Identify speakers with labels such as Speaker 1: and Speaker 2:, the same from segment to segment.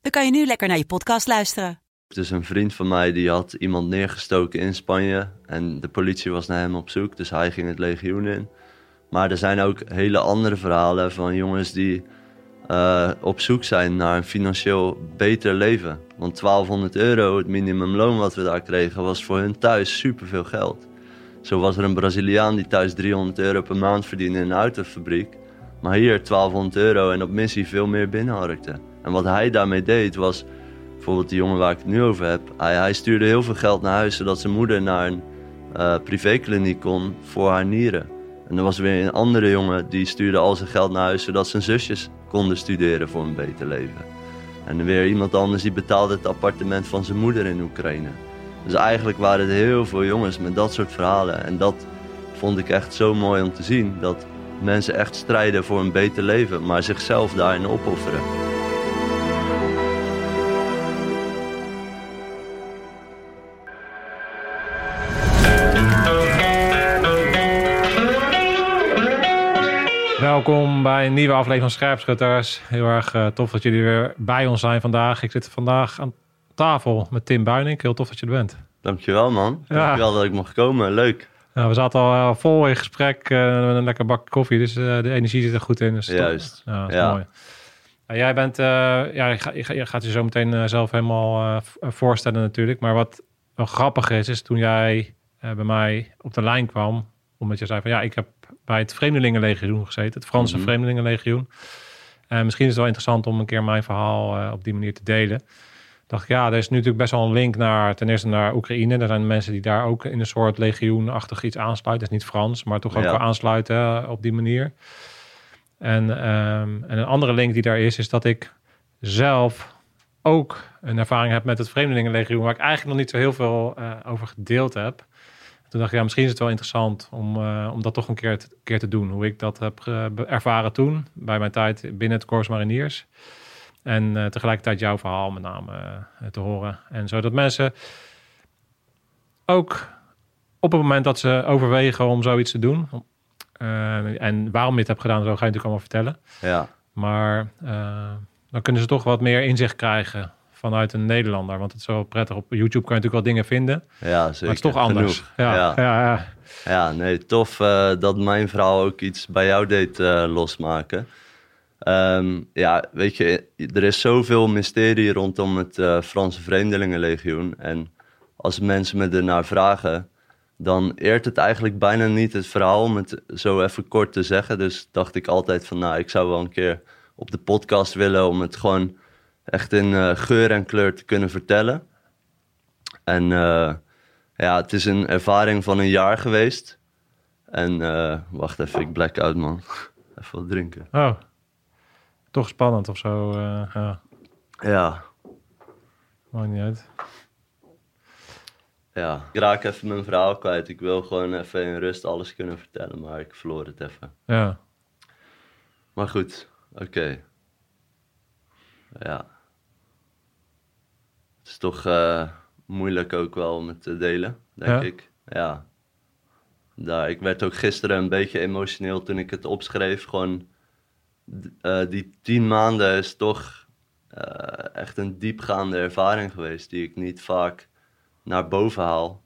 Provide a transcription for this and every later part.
Speaker 1: dan kan je nu lekker naar je podcast luisteren.
Speaker 2: Dus een vriend van mij die had iemand neergestoken in Spanje en de politie was naar hem op zoek, dus hij ging het legioen in. Maar er zijn ook hele andere verhalen van jongens die uh, op zoek zijn naar een financieel beter leven. Want 1200 euro, het minimumloon wat we daar kregen, was voor hun thuis superveel geld. Zo was er een Braziliaan die thuis 300 euro per maand verdiende in een autofabriek. Maar hier 1200 euro en op missie veel meer binnenharkte. En wat hij daarmee deed was, bijvoorbeeld de jongen waar ik het nu over heb. Hij, stuurde heel veel geld naar huis zodat zijn moeder naar een uh, privékliniek kon voor haar nieren. En er was weer een andere jongen die stuurde al zijn geld naar huis zodat zijn zusjes konden studeren voor een beter leven. En weer iemand anders die betaalde het appartement van zijn moeder in Oekraïne. Dus eigenlijk waren het heel veel jongens met dat soort verhalen. En dat vond ik echt zo mooi om te zien. Dat mensen echt strijden voor een beter leven, maar zichzelf daarin opofferen.
Speaker 3: Welkom bij een nieuwe aflevering van Scherpschutters. Heel erg uh, tof dat jullie weer bij ons zijn vandaag. Ik zit vandaag aan tafel met Tim Buining. Heel tof dat je er bent.
Speaker 2: Dankjewel man. Ja. Dankjewel dat ik mocht komen. Leuk.
Speaker 3: Nou, we zaten al uh, vol in gesprek uh, met een lekker bak koffie. Dus de energie zit er goed in. Dus
Speaker 2: Juist.
Speaker 3: Ja, dat is mooi. jij, bent, ja, je, ga, je, je, gaat je zo meteen zelf helemaal voorstellen natuurlijk. Maar wat wel grappig is, is toen jij bij mij op de lijn kwam. Omdat je zei van ja, ik heb bij het Vreemdelingenlegioen gezeten. Het Franse mm Vreemdelingenlegioen. En misschien is het wel interessant om een keer mijn verhaal op die manier te delen dacht ik, ja, er is nu natuurlijk best wel een link naar, ten eerste naar Oekraïne. Er zijn mensen die daar ook in een soort legioenachtig iets aansluiten. Dat is niet Frans, maar toch ook wel aansluiten op die manier. En, um, en een andere link die daar is, is dat ik zelf ook een ervaring heb met het Vreemdelingenlegioen, waar ik eigenlijk nog niet zo heel veel uh, over gedeeld heb. Toen dacht ik, ja, misschien is het wel interessant om, uh, om dat toch een keer, te, keer te doen. Hoe ik dat heb uh, ervaren toen, bij mijn tijd binnen het Corps Mariniers. En uh, tegelijkertijd jouw verhaal met name uh, te horen. En zodat mensen ook op het moment dat ze overwegen om zoiets te doen. Uh, en waarom je het hebt gedaan, zo ga je natuurlijk allemaal vertellen.
Speaker 2: Ja.
Speaker 3: Maar dan kunnen ze toch wat meer inzicht krijgen vanuit een Nederlander. Want het is zo prettig. Op YouTube kan je natuurlijk wel dingen vinden.
Speaker 2: Ja, zeker.
Speaker 3: Maar het is toch anders. Ja, ja. Ja, ja.
Speaker 2: ja, nee, tof dat mijn verhaal ook iets bij jou deed losmaken. Um, ja, weet je, er is zoveel mysterie rondom het uh, Franse Vreemdelingenlegioen. En als mensen me ernaar vragen, dan eert het eigenlijk bijna niet het verhaal om het zo even kort te zeggen. Dus dacht ik altijd van, nou, ik zou wel een keer op de podcast willen om het gewoon echt in uh, geur en kleur te kunnen vertellen. En uh, ja, het is een ervaring van een jaar geweest. En wacht even, ik black out man. even wat drinken.
Speaker 3: Oh toch spannend of zo. Ja.
Speaker 2: ja.
Speaker 3: Maakt niet uit.
Speaker 2: Ja, ik raak even mijn verhaal kwijt. Ik wil gewoon even in rust alles kunnen vertellen, maar ik verloor het even.
Speaker 3: Ja.
Speaker 2: Maar goed, oké. Ja. Het is toch uh, moeilijk ook wel om het te delen, denk ik. Ja. Daar, ik werd ook gisteren een beetje emotioneel toen ik het opschreef. Gewoon uh, die tien maanden is toch uh, echt een diepgaande ervaring geweest die ik niet vaak naar boven haal.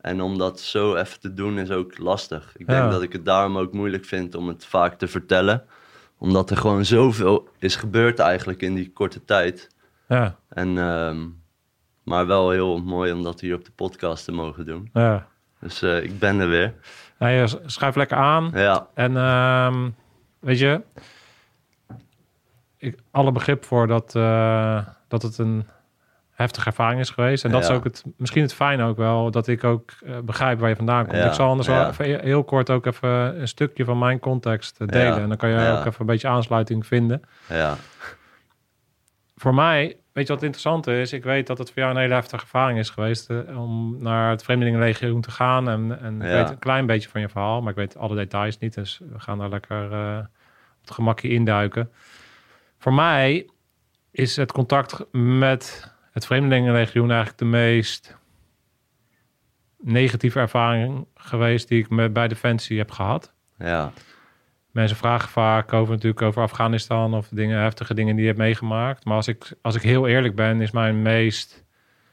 Speaker 2: En om dat zo even te doen is ook lastig. Ik denk dat ik het daarom ook moeilijk vind om het vaak te vertellen. Omdat er gewoon zoveel is gebeurd eigenlijk in die korte tijd.
Speaker 3: Ja.
Speaker 2: En, um, maar wel heel mooi om dat hier op de podcast te mogen doen.
Speaker 3: Ja.
Speaker 2: Dus uh, ik ben er weer.
Speaker 3: Ja, je schuift lekker aan.
Speaker 2: Ja.
Speaker 3: En um, weet je, ik, alle begrip voor dat, uh, dat het een heftige ervaring is geweest. En dat is ook het, misschien het fijne ook wel, dat ik ook uh, begrijp waar je vandaan komt. Ja. Ik zal anders wel even heel kort ook even een stukje van mijn context delen. En dan kan je ook even een beetje aansluiting vinden.
Speaker 2: Ja.
Speaker 3: Voor mij weet je wat interessant is? Ik weet dat het voor jou een hele heftige ervaring is geweest eh, om naar het Vreemdelingenlegioen te gaan. En, en ik weet een klein beetje van je verhaal, maar ik weet alle details niet. Dus we gaan daar lekker eh, op het gemakje induiken. Voor mij is het contact met het Vreemdelingenlegioen eigenlijk de meest negatieve ervaring geweest die ik met, bij Defensie heb gehad.
Speaker 2: Ja,
Speaker 3: Mensen vragen vaak over natuurlijk over Afghanistan of dingen, heftige dingen die je hebt meegemaakt. Maar als ik, als ik heel eerlijk ben, is mijn meest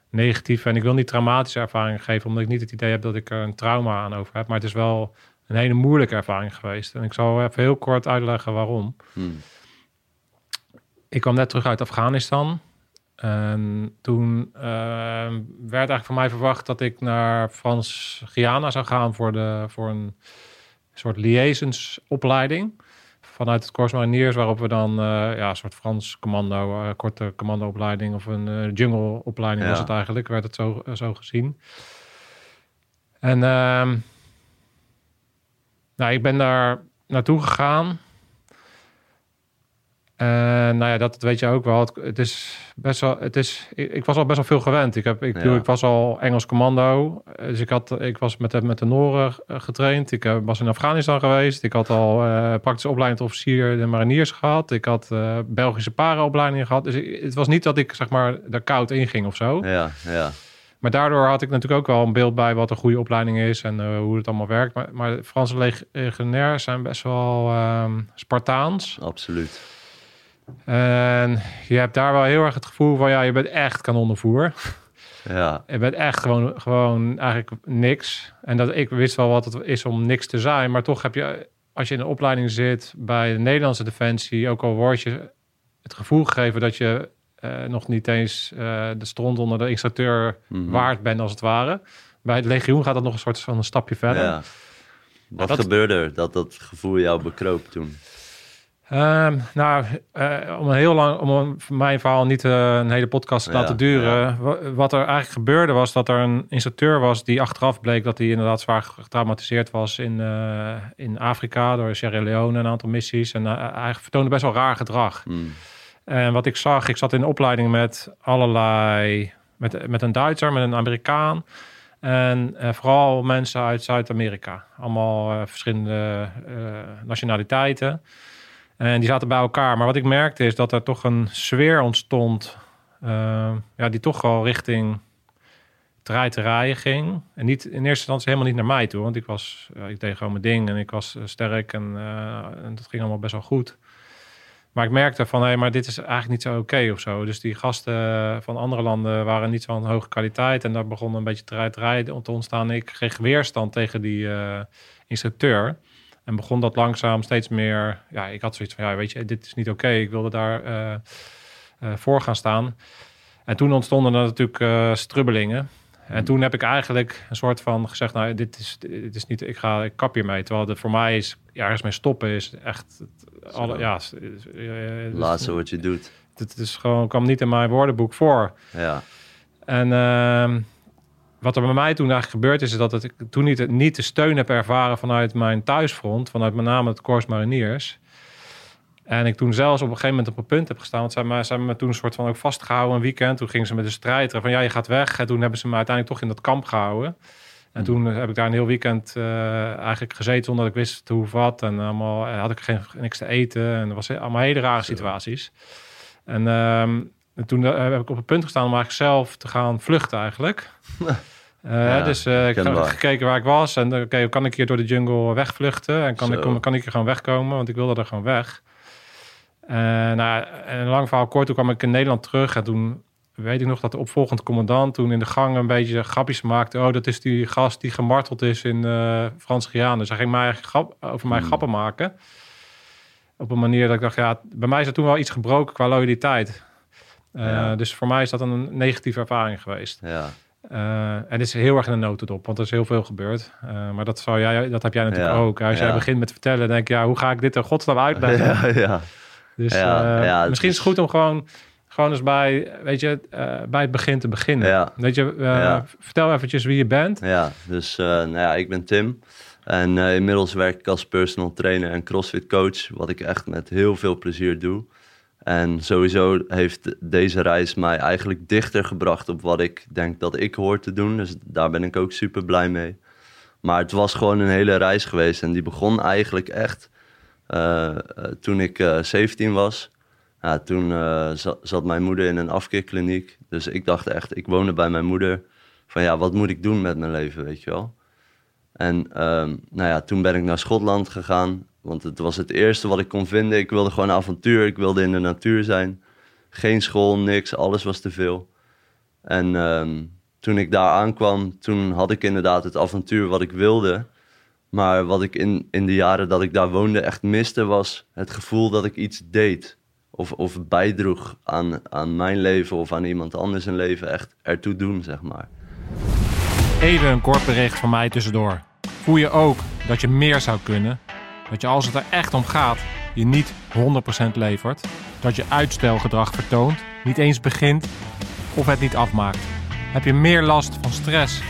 Speaker 3: negatieve, en ik wil niet traumatische ervaring geven, omdat ik niet het idee heb dat ik er een trauma aan over heb. Maar het is wel een hele moeilijke ervaring geweest. En ik zal even heel kort uitleggen waarom.
Speaker 2: hm,
Speaker 3: Ik kwam net terug uit Afghanistan. En toen eh, werd eigenlijk van mij verwacht dat ik naar Frans-Guyana zou gaan voor, de, voor een soort liaisonsopleiding. Vanuit het Corps Mariniers, waarop we dan eh, ja, een soort Frans commando, eh, korte commandoopleiding of een jungleopleiding was
Speaker 2: Ja.
Speaker 3: het eigenlijk, werd het zo, zo gezien. En ehm, nou, ik ben daar naartoe gegaan. En nou ja, dat weet je ook wel. Het, het is best wel. Het is, ik, ik was al best wel veel gewend. Ik, heb, ik, bedoel,
Speaker 2: Ja.
Speaker 3: ik was al Engels commando. eh, Dus ik, had, ik was met, de- met de Noren eh, getraind. Ik eh, was in Afghanistan geweest. Ik had al eh praktische opleiding tot officier de mariniers gehad. Ik had eh, Belgische paraopleidingen gehad. Dus ik- het was niet dat ik zeg maar er koud in ging of zo.
Speaker 2: ja, ja,
Speaker 3: Maar daardoor had ik natuurlijk ook wel een beeld bij wat een goede opleiding is en eh, hoe het allemaal werkt. Maar, maar de Franse leg- legionairs zijn best wel ehm, Spartaans.
Speaker 2: absoluut.
Speaker 3: En je hebt daar wel heel erg het gevoel van, ja, je bent echt kanonnenvoer.
Speaker 2: Ja,
Speaker 3: Je bent echt gewoon, gewoon eigenlijk niks. En dat, ik wist wel wat het is om niks te zijn. Maar toch heb je, als je in een opleiding zit bij de Nederlandse Defensie... ook al word je het gevoel gegeven dat je eh, nog niet eens eh, de stront onder de instructeur
Speaker 2: mhm.
Speaker 3: waard bent, als het ware. Bij het legioen gaat dat nog een soort van een stapje verder.
Speaker 2: Ja. Wat
Speaker 3: dat-
Speaker 2: gebeurde er dat dat gevoel jou bekroop toen?
Speaker 3: Ehm, nou, eh, om een heel lang, om mijn verhaal niet eh, een hele podcast te
Speaker 2: Ja,
Speaker 3: laten duren.
Speaker 2: ja.
Speaker 3: Wat er eigenlijk gebeurde was dat er een instructeur was die achteraf bleek dat hij inderdaad zwaar getraumatiseerd was in, eh, in Afrika door Sierra Leone een aantal missies. En hij vertoonde best wel raar gedrag.
Speaker 2: Hm,
Speaker 3: En wat ik zag, ik zat in opleiding met allerlei, met, met een Duitser, met een Amerikaan. En vooral mensen uit Zuid-Amerika. Allemaal verschillende nationaliteiten. En die zaten bij elkaar. Maar wat ik merkte is dat er toch een sfeer ontstond. eh, ja, die toch wel richting rijden ging. En niet in eerste instantie helemaal niet naar mij toe. Want ik was, ja, ik deed gewoon mijn ding en ik was eh, sterk en, eh, en dat ging allemaal best wel goed. Maar ik merkte van, hé, maar dit is eigenlijk niet zo oké of zo. Dus die gasten van andere landen waren niet van hoge kwaliteit. En daar begon een beetje strijd te ontstaan. Ik kreeg weerstand tegen die eh, instructeur. En begon dat langzaam steeds meer... Ja, ik had zoiets van, ja, weet je, dit is niet oké. Ik wilde daar eh, eh, voor gaan staan. En toen ontstonden er natuurlijk eh, strubbelingen. En toen heb ik eigenlijk een soort van gezegd, nou, dit is, dit is niet, ik ga, ik kap hiermee. Terwijl het voor mij is, ja, ergens mee stoppen is echt, het, alle, ja, is-
Speaker 2: laatste wat je doet.
Speaker 3: het is gewoon, kwam niet in mijn woordenboek voor.
Speaker 2: Ja,
Speaker 3: En ehm, wat er bij mij toen eigenlijk gebeurd is, is dat ik toen niet, niet de steun heb ervaren vanuit mijn thuisfront, vanuit met name het Corps Mariniers. En ik toen zelfs op een gegeven moment op een punt heb gestaan. Want zij, me- zij hebben me toen een soort van ook vastgehouden een weekend. Toen gingen ze met de strijd van ja, je gaat weg. En toen hebben ze me uiteindelijk toch in dat kamp gehouden. En toen heb ik daar een heel weekend eh, eigenlijk gezeten zonder dat ik wist hoe of wat. En allemaal eh, had ik geen, niks te eten. En dat was allemaal hele rare situaties. En, ehm, en toen eh, heb ik op het punt gestaan om eigenlijk zelf te gaan vluchten eigenlijk. Eh,
Speaker 2: Ja,
Speaker 3: dus eh, ik heb gekeken waar ik was. En oké, kan ik hier door de jungle wegvluchten? En kan
Speaker 2: Zo.
Speaker 3: ik, kan, ik hier gewoon wegkomen? Want ik wilde er gewoon weg. En nou, en lang verhaal kort, toen kwam ik in Nederland terug. En toen weet ik nog dat de opvolgend commandant toen in de gang een beetje grapjes maakte. Oh, dat is die gast die gemarteld is in eh Frans Guyana. Dus hij ging mij grap, over mij
Speaker 2: Hmm.
Speaker 3: grappen maken. Op een manier dat ik dacht, ja, bij mij is er toen wel iets gebroken qua loyaliteit. Eh,
Speaker 2: Ja.
Speaker 3: Dus voor mij is dat een negatieve ervaring geweest.
Speaker 2: ja,
Speaker 3: Eh, en het is heel erg in de notendop, want er is heel veel gebeurd. Eh, maar dat, zou jij, dat heb jij natuurlijk
Speaker 2: Ja,
Speaker 3: ook. Als jij begint met te vertellen, denk ik, ja, hoe ga ik dit in godsnaam uitleggen?
Speaker 2: ja, ja.
Speaker 3: Dus misschien is het goed om gewoon, gewoon eens bij, weet je, bij het begin te beginnen. Weet je, vertel eventjes wie je bent.
Speaker 2: Ja, dus nou ja, ik ben Tim. En inmiddels werk ik als personal trainer en crossfit coach. Wat ik echt met heel veel plezier doe. En sowieso heeft deze reis mij eigenlijk dichter gebracht op wat ik denk dat ik hoor te doen. Dus daar ben ik ook super blij mee. Maar het was gewoon een hele reis geweest. En die begon eigenlijk echt eh, eh, toen ik uh, 17 was. Ja, toen zat, zat, mijn moeder in een afkeerkliniek. Dus ik dacht echt, ik woonde bij mijn moeder. Van ja, wat moet ik doen met mijn leven, weet je wel? En ehm, nou ja, toen ben ik naar Schotland gegaan. Want het was het eerste wat ik kon vinden. Ik wilde gewoon avontuur. Ik wilde in de natuur zijn. Geen school, niks. Alles was te veel. En ehm, toen ik daar aankwam, toen had ik inderdaad het avontuur wat ik wilde. Maar wat ik in, in de jaren dat ik daar woonde echt miste, was het gevoel dat ik iets deed. Of, of bijdroeg aan, aan mijn leven of aan iemand anders een leven. Echt ertoe doen, zeg maar.
Speaker 3: Even een kort bericht van mij tussendoor. Voel je ook dat je meer zou kunnen? Dat je als het er echt om gaat, je niet 100% levert? Dat je uitstelgedrag vertoont, niet eens begint of het niet afmaakt? Heb je meer last van stress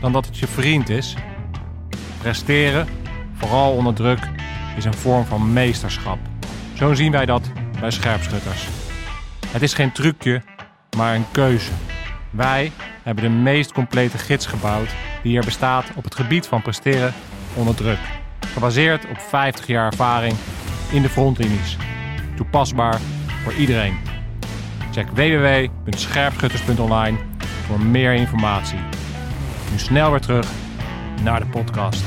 Speaker 3: dan dat het je vriend is? Presteren, vooral onder druk, is een vorm van meesterschap. Zo zien wij dat bij scherpschutters. Het is geen trucje, maar een keuze. Wij hebben de meest complete gids gebouwd die er bestaat op het gebied van presteren onder druk. Gebaseerd op 50 jaar ervaring in de frontlinies. Toepasbaar voor iedereen. Check www.scherpschutters.online voor meer informatie. Nu snel weer terug naar de podcast.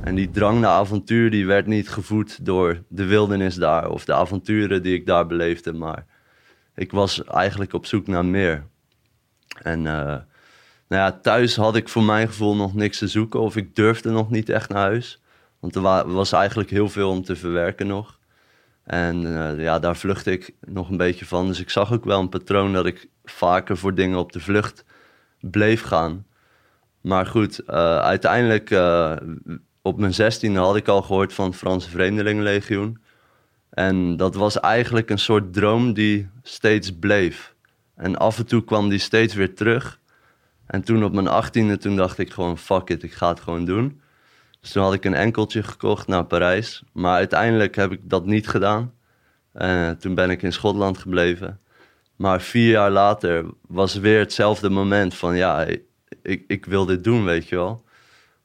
Speaker 2: En die drang naar avontuur die werd niet gevoed door de wildernis daar of de avonturen die ik daar beleefde, maar ik was eigenlijk op zoek naar meer. En uh, nou ja, thuis had ik voor mijn gevoel nog niks te zoeken of ik durfde nog niet echt naar huis. Want er was eigenlijk heel veel om te verwerken nog. En uh, ja, daar vluchtte ik nog een beetje van. Dus ik zag ook wel een patroon dat ik vaker voor dingen op de vlucht bleef gaan. Maar goed, uh, uiteindelijk uh, op mijn zestiende had ik al gehoord van het Franse Vreemdelingenlegioen. En dat was eigenlijk een soort droom die steeds bleef. En af en toe kwam die steeds weer terug. En toen op mijn achttiende, toen dacht ik gewoon, fuck it, ik ga het gewoon doen. Dus toen had ik een enkeltje gekocht naar Parijs. Maar uiteindelijk heb ik dat niet gedaan. En toen ben ik in Schotland gebleven. Maar vier jaar later was weer hetzelfde moment van, ja, ik, ik wil dit doen, weet je wel.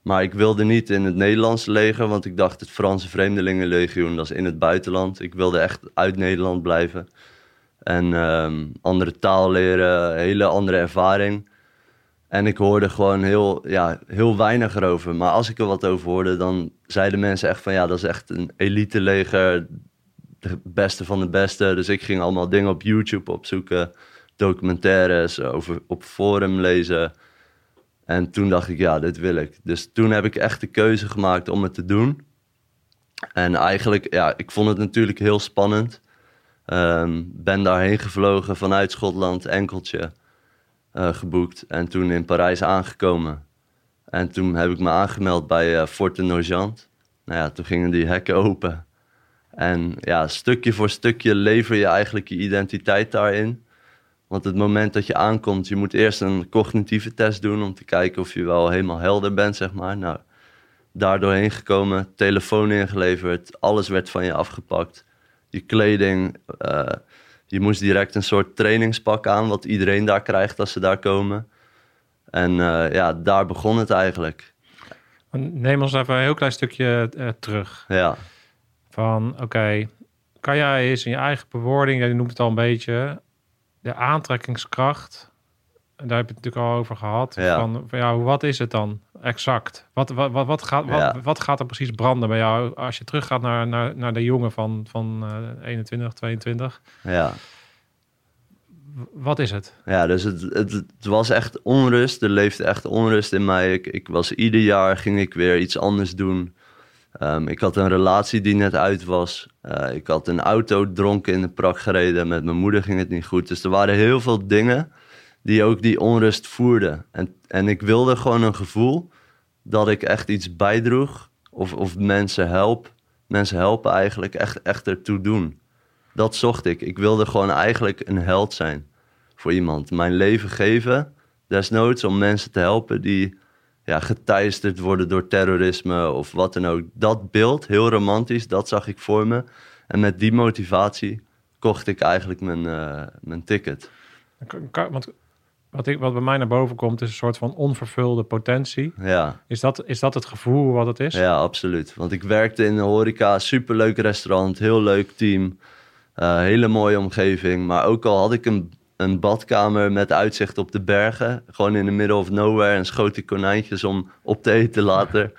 Speaker 2: Maar ik wilde niet in het Nederlandse leger, want ik dacht het Franse Vreemdelingenlegioen, dat is in het buitenland. Ik wilde echt uit Nederland blijven. En um, andere taal leren, hele andere ervaring. En ik hoorde gewoon heel, ja, heel weinig erover. Maar als ik er wat over hoorde, dan zeiden mensen echt van ja, dat is echt een elite leger. De beste van de beste. Dus ik ging allemaal dingen op YouTube opzoeken. Documentaires, over, op forum lezen. En toen dacht ik, ja, dit wil ik. Dus toen heb ik echt de keuze gemaakt om het te doen. En eigenlijk, ja, ik vond het natuurlijk heel spannend. Um, ben daarheen gevlogen vanuit Schotland, enkeltje uh, geboekt. En toen in Parijs aangekomen. En toen heb ik me aangemeld bij uh, Forte Nogent. Nou ja, toen gingen die hekken open. En ja, stukje voor stukje lever je eigenlijk je identiteit daarin. Want het moment dat je aankomt, je moet eerst een cognitieve test doen om te kijken of je wel helemaal helder bent, zeg maar. Nou, daar doorheen gekomen, telefoon ingeleverd, alles werd van je afgepakt. Je kleding, uh, je moest direct een soort trainingspak aan, wat iedereen daar krijgt als ze daar komen. En uh, ja, daar begon het eigenlijk.
Speaker 3: Neem ons even een heel klein stukje uh, terug.
Speaker 2: Ja.
Speaker 3: Van, oké, okay, kan jij eens in je eigen bewoording, je noemt het al een beetje, de aantrekkingskracht, daar heb je het natuurlijk al over gehad.
Speaker 2: Ja.
Speaker 3: Van, van ja, wat is het dan exact? Wat, wat, wat, wat gaat, wat,
Speaker 2: Ja.
Speaker 3: wat gaat er precies branden bij jou als je teruggaat naar, naar, naar de jongen van, van eh 21, 22?
Speaker 2: Ja.
Speaker 3: Wat is het?
Speaker 2: Ja, dus het, het, het was echt onrust. Er leefde echt onrust in mij. Ik, ik was ieder jaar ging ik weer iets anders doen. Ehm, ik had een relatie die net uit was. Eh, ik had een auto dronken in de prak gereden. Met mijn moeder ging het niet goed. Dus er waren heel veel dingen die ook die onrust voerden. En, en ik wilde gewoon een gevoel dat ik echt iets bijdroeg. Of, of mensen help. Mensen helpen eigenlijk echt, echt ertoe doen. Dat zocht ik. Ik wilde gewoon eigenlijk een held zijn voor iemand. Mijn leven geven, desnoods om mensen te helpen die ja, geteisterd worden door terrorisme of wat dan ook. Dat beeld, heel romantisch, dat zag ik voor me. En met die motivatie kocht ik eigenlijk mijn, eh, mijn ticket.
Speaker 3: Want wat, ik, wat bij mij naar boven komt, is een soort van onvervulde potentie.
Speaker 2: Ja,
Speaker 3: Is dat, is dat het gevoel wat het is?
Speaker 2: ja, absoluut. Want ik werkte in de horeca, superleuk restaurant, heel leuk team. eh, hele mooie omgeving. Maar ook al had ik een, een badkamer met uitzicht op de bergen, gewoon in de middle of nowhere en schoot ik konijntjes om op te eten later.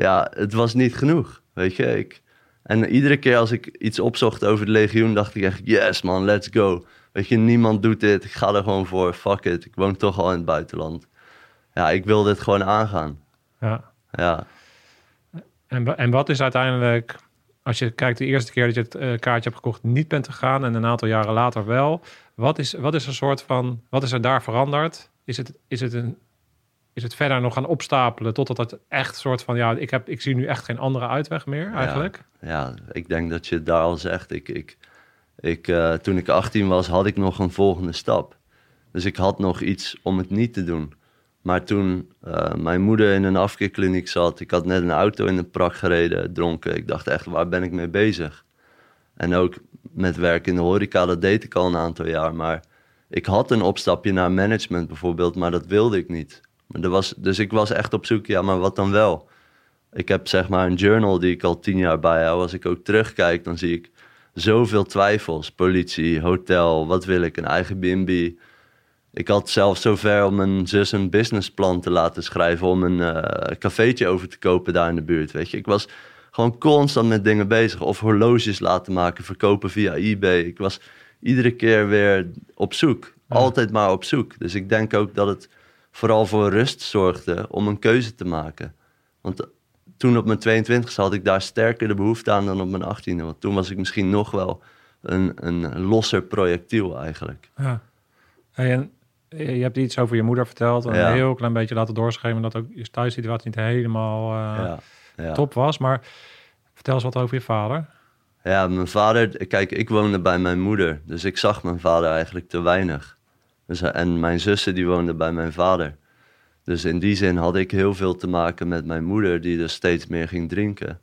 Speaker 2: Ja, het was niet genoeg, weet je. Ik, en iedere keer als ik iets opzocht over de legioen, dacht ik echt, yes man, let's go. Weet je, niemand doet dit, ik ga er gewoon voor, fuck it. Ik woon toch al in het buitenland. Ja, ik wil dit gewoon aangaan.
Speaker 3: Ja.
Speaker 2: Ja,
Speaker 3: En, en wat is uiteindelijk, als je kijkt de eerste keer dat je het eh, kaartje hebt gekocht, niet bent gegaan en een aantal jaren later wel. Wat is, wat is een soort van, wat is er daar veranderd? Is het, is het een, is het verder nog gaan opstapelen totdat het echt soort van, ja, ik, heb, ik zie nu echt geen andere uitweg meer eigenlijk?
Speaker 2: ja, ik denk dat je daar al zegt. Ik, ik, ik, eh, toen ik 18 was, had ik nog een volgende stap. Dus ik had nog iets om het niet te doen. Maar toen eh, mijn moeder in een afkeerkliniek zat, ik had net een auto in de prak gereden, dronken. Ik dacht echt, waar ben ik mee bezig? En ook met werk in de horeca, dat deed ik al een aantal jaar. Maar ik had een opstapje naar management bijvoorbeeld, maar dat wilde ik niet. Maar er was, dus ik was echt op zoek, ja, maar wat dan wel? Ik heb zeg maar een journal die ik al tien jaar bijhoud. Als ik ook terugkijk, dan zie ik zoveel twijfels. Politie, hotel, wat wil ik, een eigen B&B. Ik had zelfs zover om mijn zus een businessplan te laten schrijven... om een eh, cafeetje over te kopen daar in de buurt, weet je. Ik was gewoon constant met dingen bezig. Of horloges laten maken, verkopen via eBay. Ik was iedere keer weer op zoek. Altijd maar op zoek. Dus ik denk ook dat het vooral voor rust zorgde om een keuze te maken. Want toen op mijn 22 had ik daar sterker de behoefte aan dan op mijn 18e. Want toen was ik misschien nog wel een, een losser projectiel eigenlijk.
Speaker 3: Ja. En eh, je hebt iets over je moeder verteld en
Speaker 2: Ja.
Speaker 3: een heel klein beetje laten doorschemeren dat ook je thuissituatie niet helemaal eh,
Speaker 2: ja, ja.
Speaker 3: top was. Maar vertel eens wat over je vader.
Speaker 2: Ja, mijn vader, kijk, ik woonde bij mijn moeder, dus ik zag mijn vader eigenlijk te weinig. Dus, en mijn zussen die woonden bij mijn vader. Dus in die zin had ik heel veel te maken met mijn moeder, die dus steeds meer ging drinken.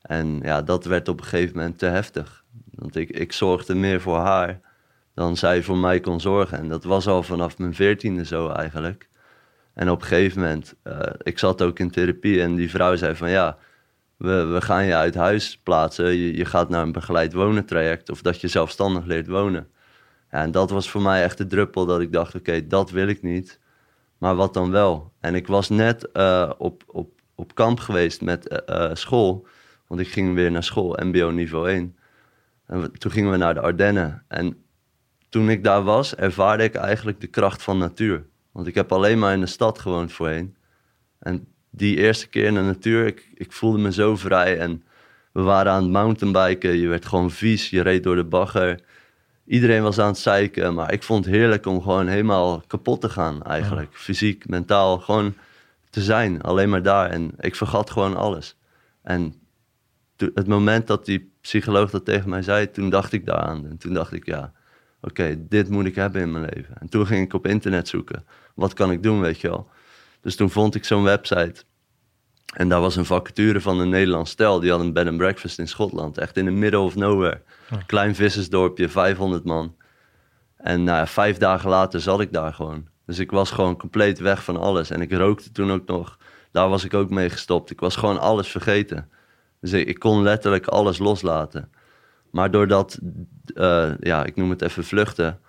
Speaker 2: En ja, dat werd op een gegeven moment te heftig. Want ik, ik zorgde meer voor haar dan zij voor mij kon zorgen. En dat was al vanaf mijn veertiende zo eigenlijk. En op een gegeven moment, eh, ik zat ook in therapie en die vrouw zei van ja, we, we gaan je uit huis plaatsen. Je, je gaat naar een begeleid wonen traject of dat je zelfstandig leert wonen. Ja, en dat was voor mij echt de druppel dat ik dacht, oké, dat wil ik niet. Maar wat dan wel? En ik was net eh, op, op, op kamp geweest met eh, eh, school. Want ik ging weer naar school, mbo niveau 1. En toen gingen we naar de Ardennen. En toen ik daar was, ervaarde ik eigenlijk de kracht van natuur. Want ik heb alleen maar in de stad gewoond voorheen. En die eerste keer in de natuur, ik, ik voelde me zo vrij. En we waren aan het mountainbiken. Je werd gewoon vies, je reed door de bagger. Iedereen was aan het zeiken, maar ik vond het heerlijk om gewoon helemaal kapot te gaan eigenlijk. Fysiek, mentaal, gewoon te zijn, alleen maar daar. En ik vergat gewoon alles. En het moment dat die psycholoog dat tegen mij zei, toen dacht ik daaraan. En toen dacht ik, ja, oké, dit moet ik hebben in mijn leven. En toen ging ik op internet zoeken. Wat kan ik doen, weet je wel. Dus toen vond ik zo'n website. En daar was een vacature van een Nederlands stel. Die had een bed and breakfast in Schotland. Echt in the middle of nowhere. Klein vissersdorpje, 500 man. En nou ja, vijf dagen later zat ik daar gewoon. Dus ik was gewoon compleet weg van alles. En ik rookte toen ook nog. Daar was ik ook mee gestopt. Ik was gewoon alles vergeten. Dus ik, ik kon letterlijk alles loslaten. Maar doordat, eh, ja, ik noem het even vluchten.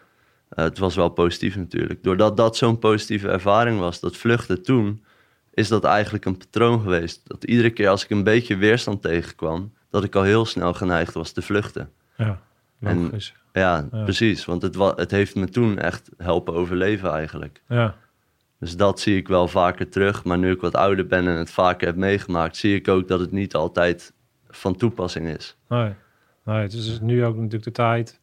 Speaker 2: eh, het was wel positief natuurlijk. Doordat dat zo'n positieve ervaring was, dat vluchten toen, is dat eigenlijk een patroon geweest. Dat iedere keer als ik een beetje weerstand tegenkwam, dat ik al heel snel geneigd was te vluchten.
Speaker 3: Ja,
Speaker 2: En-. Ja,
Speaker 3: Ja.
Speaker 2: precies. Want het, het heeft me toen echt helpen overleven eigenlijk.
Speaker 3: Ja.
Speaker 2: Dus dat zie ik wel vaker terug. Maar nu ik wat ouder ben en het vaker heb meegemaakt, zie ik ook dat het niet altijd van toepassing is.
Speaker 3: Nee. nee, het is dus nu ook natuurlijk de tijd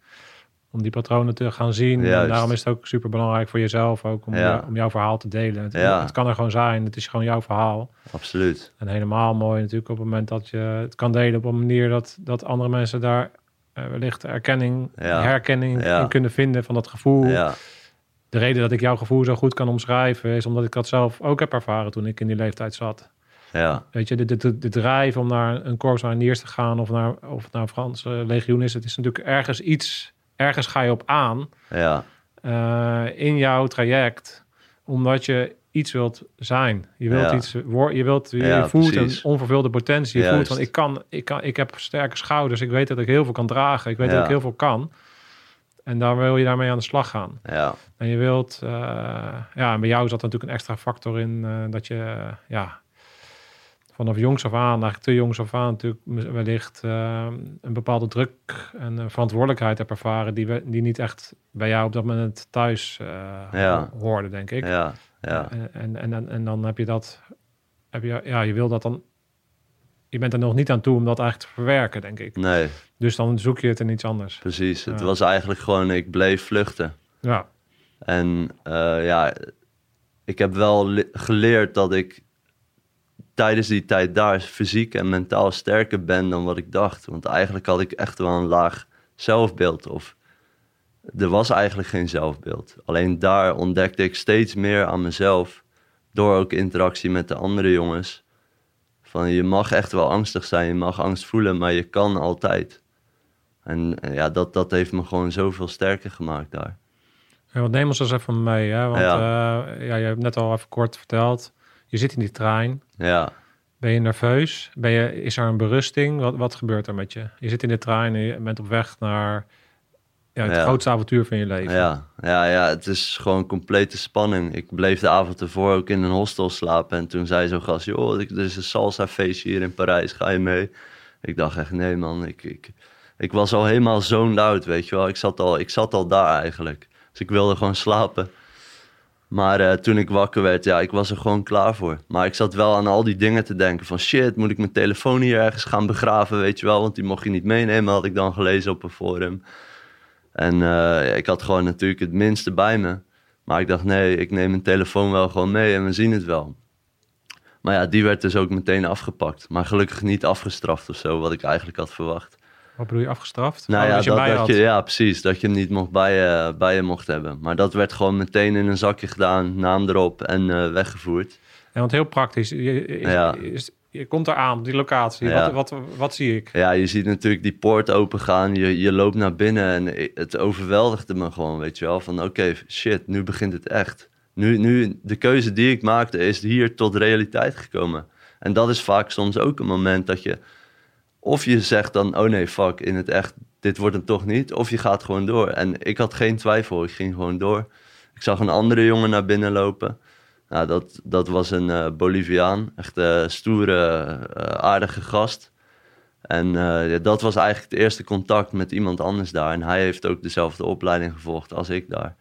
Speaker 3: om die patronen te gaan zien. En
Speaker 2: Juist.
Speaker 3: daarom is het ook super belangrijk voor jezelf ook om,
Speaker 2: Ja.
Speaker 3: om jouw verhaal te delen. Het,
Speaker 2: Ja.
Speaker 3: het kan er gewoon zijn, het is gewoon jouw verhaal.
Speaker 2: Absoluut.
Speaker 3: En helemaal mooi natuurlijk op het moment dat je het kan delen op een manier dat, dat andere mensen daar eh, wellicht erkenning,
Speaker 2: Ja.
Speaker 3: herkenning in kunnen vinden van dat gevoel.
Speaker 2: Ja,
Speaker 3: de reden dat ik jouw gevoel zo goed kan omschrijven... is omdat ik dat zelf ook heb ervaren toen ik in die leeftijd zat.
Speaker 2: Ja,
Speaker 3: Weet je, de, de, de, drijf om naar een korps naar Niers te gaan... of naar, of nou Franse legioen is... het is natuurlijk ergens iets... ergens ga je op aan
Speaker 2: ja,
Speaker 3: eh, in jouw traject... omdat je iets wilt zijn. Je wilt
Speaker 2: Ja.
Speaker 3: iets worden. Je, wilt, je
Speaker 2: Ja,
Speaker 3: voelt
Speaker 2: precies.
Speaker 3: een onvervulde potentie. Je voelt van, ik, kan, ik, kan, ik heb sterke schouders. Ik weet dat ik heel veel kan dragen. Ik weet dat ik heel veel kan. En daar wil je daarmee aan de slag gaan.
Speaker 2: ja,
Speaker 3: En je wilt, eh, ja, en bij jou zat natuurlijk een extra factor in eh, dat je, ja, vanaf jongs af aan, eigenlijk te jongs af aan, natuurlijk wellicht eh, een bepaalde druk en eh, verantwoordelijkheid hebt ervaren die, we, die niet echt bij jou op dat moment thuis
Speaker 2: Ja.
Speaker 3: hoorde, denk ik.
Speaker 2: ja, ja,
Speaker 3: En, en, en, dan- en dan heb je dat, heb je, ja, je wil dat dan, je bent er nog niet aan toe om dat eigenlijk te verwerken, denk ik.
Speaker 2: nee,
Speaker 3: Dus dan zoek je het in iets anders.
Speaker 2: precies. Het was eigenlijk gewoon, ik bleef vluchten.
Speaker 3: Ja,
Speaker 2: En ja, ik heb wel le- geleerd dat ik tijdens die tijd daar fysiek en mentaal sterker ben dan wat ik dacht. Want eigenlijk had ik echt wel een laag zelfbeeld. Of er was eigenlijk geen zelfbeeld. Alleen daar ontdekte ik steeds meer aan mezelf. Door ook interactie met de andere jongens. Van je mag echt wel angstig zijn, je mag angst voelen, maar je kan altijd. En eh, ja, dat, dat heeft me gewoon zoveel sterker gemaakt daar.
Speaker 3: Ja, want neem ons eens even mee. Hè? Want
Speaker 2: Ja.
Speaker 3: ja. ja, je hebt net al even kort verteld. Je zit in die trein.
Speaker 2: Ja,
Speaker 3: Ben je nerveus? Ben je, is er een berusting? Wat, wat gebeurt er met je? Je zit in de trein en je bent op weg naar ja, het
Speaker 2: Ja.
Speaker 3: grootste avontuur van je leven.
Speaker 2: Ja, ja, ja, het is gewoon complete spanning. Ik bleef de avond ervoor ook in een hostel slapen. En toen zei zo'n gast, joh, er is een salsa feestje hier in Parijs, ga je mee? Ik dacht echt, nee man, ik, ik, ik was al helemaal zoned out, weet je wel. Ik zat al, ik zat al daar eigenlijk. Dus ik wilde gewoon slapen. Maar eh, toen ik wakker werd, ja, ik was er gewoon klaar voor. Maar ik zat wel aan al die dingen te denken van shit, moet ik mijn telefoon hier ergens gaan begraven, weet je wel. Want die mocht je niet meenemen, had ik dan gelezen op een forum. En eh, ik had gewoon natuurlijk het minste bij me. Maar ik dacht, nee, ik neem mijn telefoon wel gewoon mee en we zien het wel. Maar ja, die werd dus ook meteen afgepakt. Maar gelukkig niet afgestraft of zo, wat ik eigenlijk had verwacht.
Speaker 3: Wat bedoel je, afgestraft?
Speaker 2: Nou ja,
Speaker 3: je
Speaker 2: dat, je, ja, precies. Dat je hem niet mocht bij, je, bij je mocht hebben. Maar dat werd gewoon meteen in een zakje gedaan, naam erop en eh, weggevoerd.
Speaker 3: Ja, want heel praktisch. Je,
Speaker 2: Ja.
Speaker 3: is- je komt eraan die locatie.
Speaker 2: Ja.
Speaker 3: Wat, wat, wat zie ik?
Speaker 2: Ja, je ziet natuurlijk die poort open gaan. Je, je loopt naar binnen en het overweldigde me gewoon, weet je wel. Van oké, shit, nu begint het echt. Nu, nu, de keuze die ik maakte is hier tot realiteit gekomen. En dat is vaak soms ook een moment dat je... Of je zegt dan, oh nee, fuck, in het echt, dit wordt hem toch niet. Of je gaat gewoon door. En ik had geen twijfel, ik ging gewoon door. Ik zag een andere jongen naar binnen lopen. Nou, dat, dat was een eh, Boliviaan. Echt een stoere, eh, aardige gast. En eh, dat was eigenlijk het eerste contact met iemand anders daar. En hij heeft ook dezelfde opleiding gevolgd als ik daar.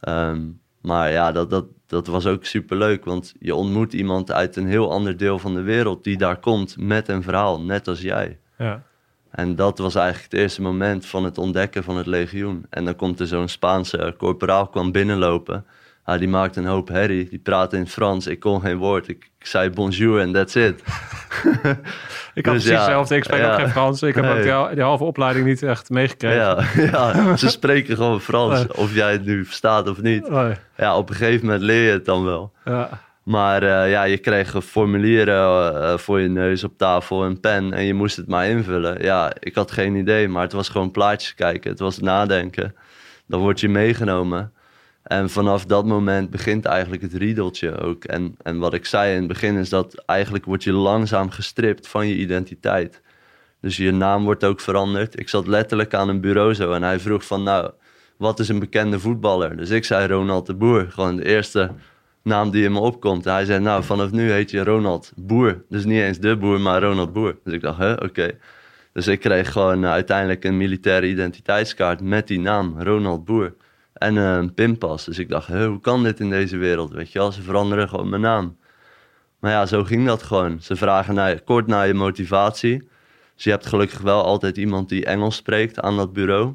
Speaker 2: Ehm, maar ja, dat, dat, dat was ook superleuk. Want je ontmoet iemand uit een heel ander deel van de wereld die daar komt met een verhaal, net als jij.
Speaker 3: Ja.
Speaker 2: En dat was eigenlijk het eerste moment van het ontdekken van het legioen. En dan komt er zo'n Spaanse corporaal kwam binnenlopen. Ah, die maakte een hoop herrie. Die praatte in Frans. Ik kon geen woord. Ik, ik zei bonjour en that's it.
Speaker 3: Ik had
Speaker 2: Dus
Speaker 3: precies
Speaker 2: ja,
Speaker 3: hetzelfde. Ik spreek ook geen Frans. Ik heb ook die, die halve opleiding niet echt meegekregen.
Speaker 2: Ja, ja, ze spreken gewoon Frans.
Speaker 3: Nee.
Speaker 2: Of jij het nu verstaat of niet.
Speaker 3: Nee.
Speaker 2: Ja, op een gegeven moment leer je het dan wel.
Speaker 3: Ja.
Speaker 2: Maar eh, ja, je kreeg formulieren eh, voor je neus op tafel, een pen en je moest het maar invullen. Ja, ik had geen idee, maar het was gewoon plaatjes kijken. Het was nadenken. Dan word je meegenomen. En vanaf dat moment begint eigenlijk het riedeltje ook. En, en wat ik zei in het begin is dat eigenlijk word je langzaam gestript van je identiteit. Dus je naam wordt ook veranderd. Ik zat letterlijk aan een bureau zo en hij vroeg van nou, wat is een bekende voetballer? Dus ik zei Ronald de Boer, gewoon de eerste naam die in me opkomt. En hij zei nou, vanaf nu heet je Ronald Boer. Dus niet eens de Boer, maar Ronald Boer. Dus ik dacht, hè, oké. Dus ik kreeg gewoon uiteindelijk een militaire identiteitskaart met die naam, Ronald Boer. En eh, een pinpas. Dus ik dacht, hoe kan dit in deze wereld? Weet je wel, ze veranderen gewoon mijn naam. Maar ja, zo ging dat gewoon. Ze vragen naar, kort naar je motivatie. Dus je hebt gelukkig wel altijd iemand die Engels spreekt aan dat bureau.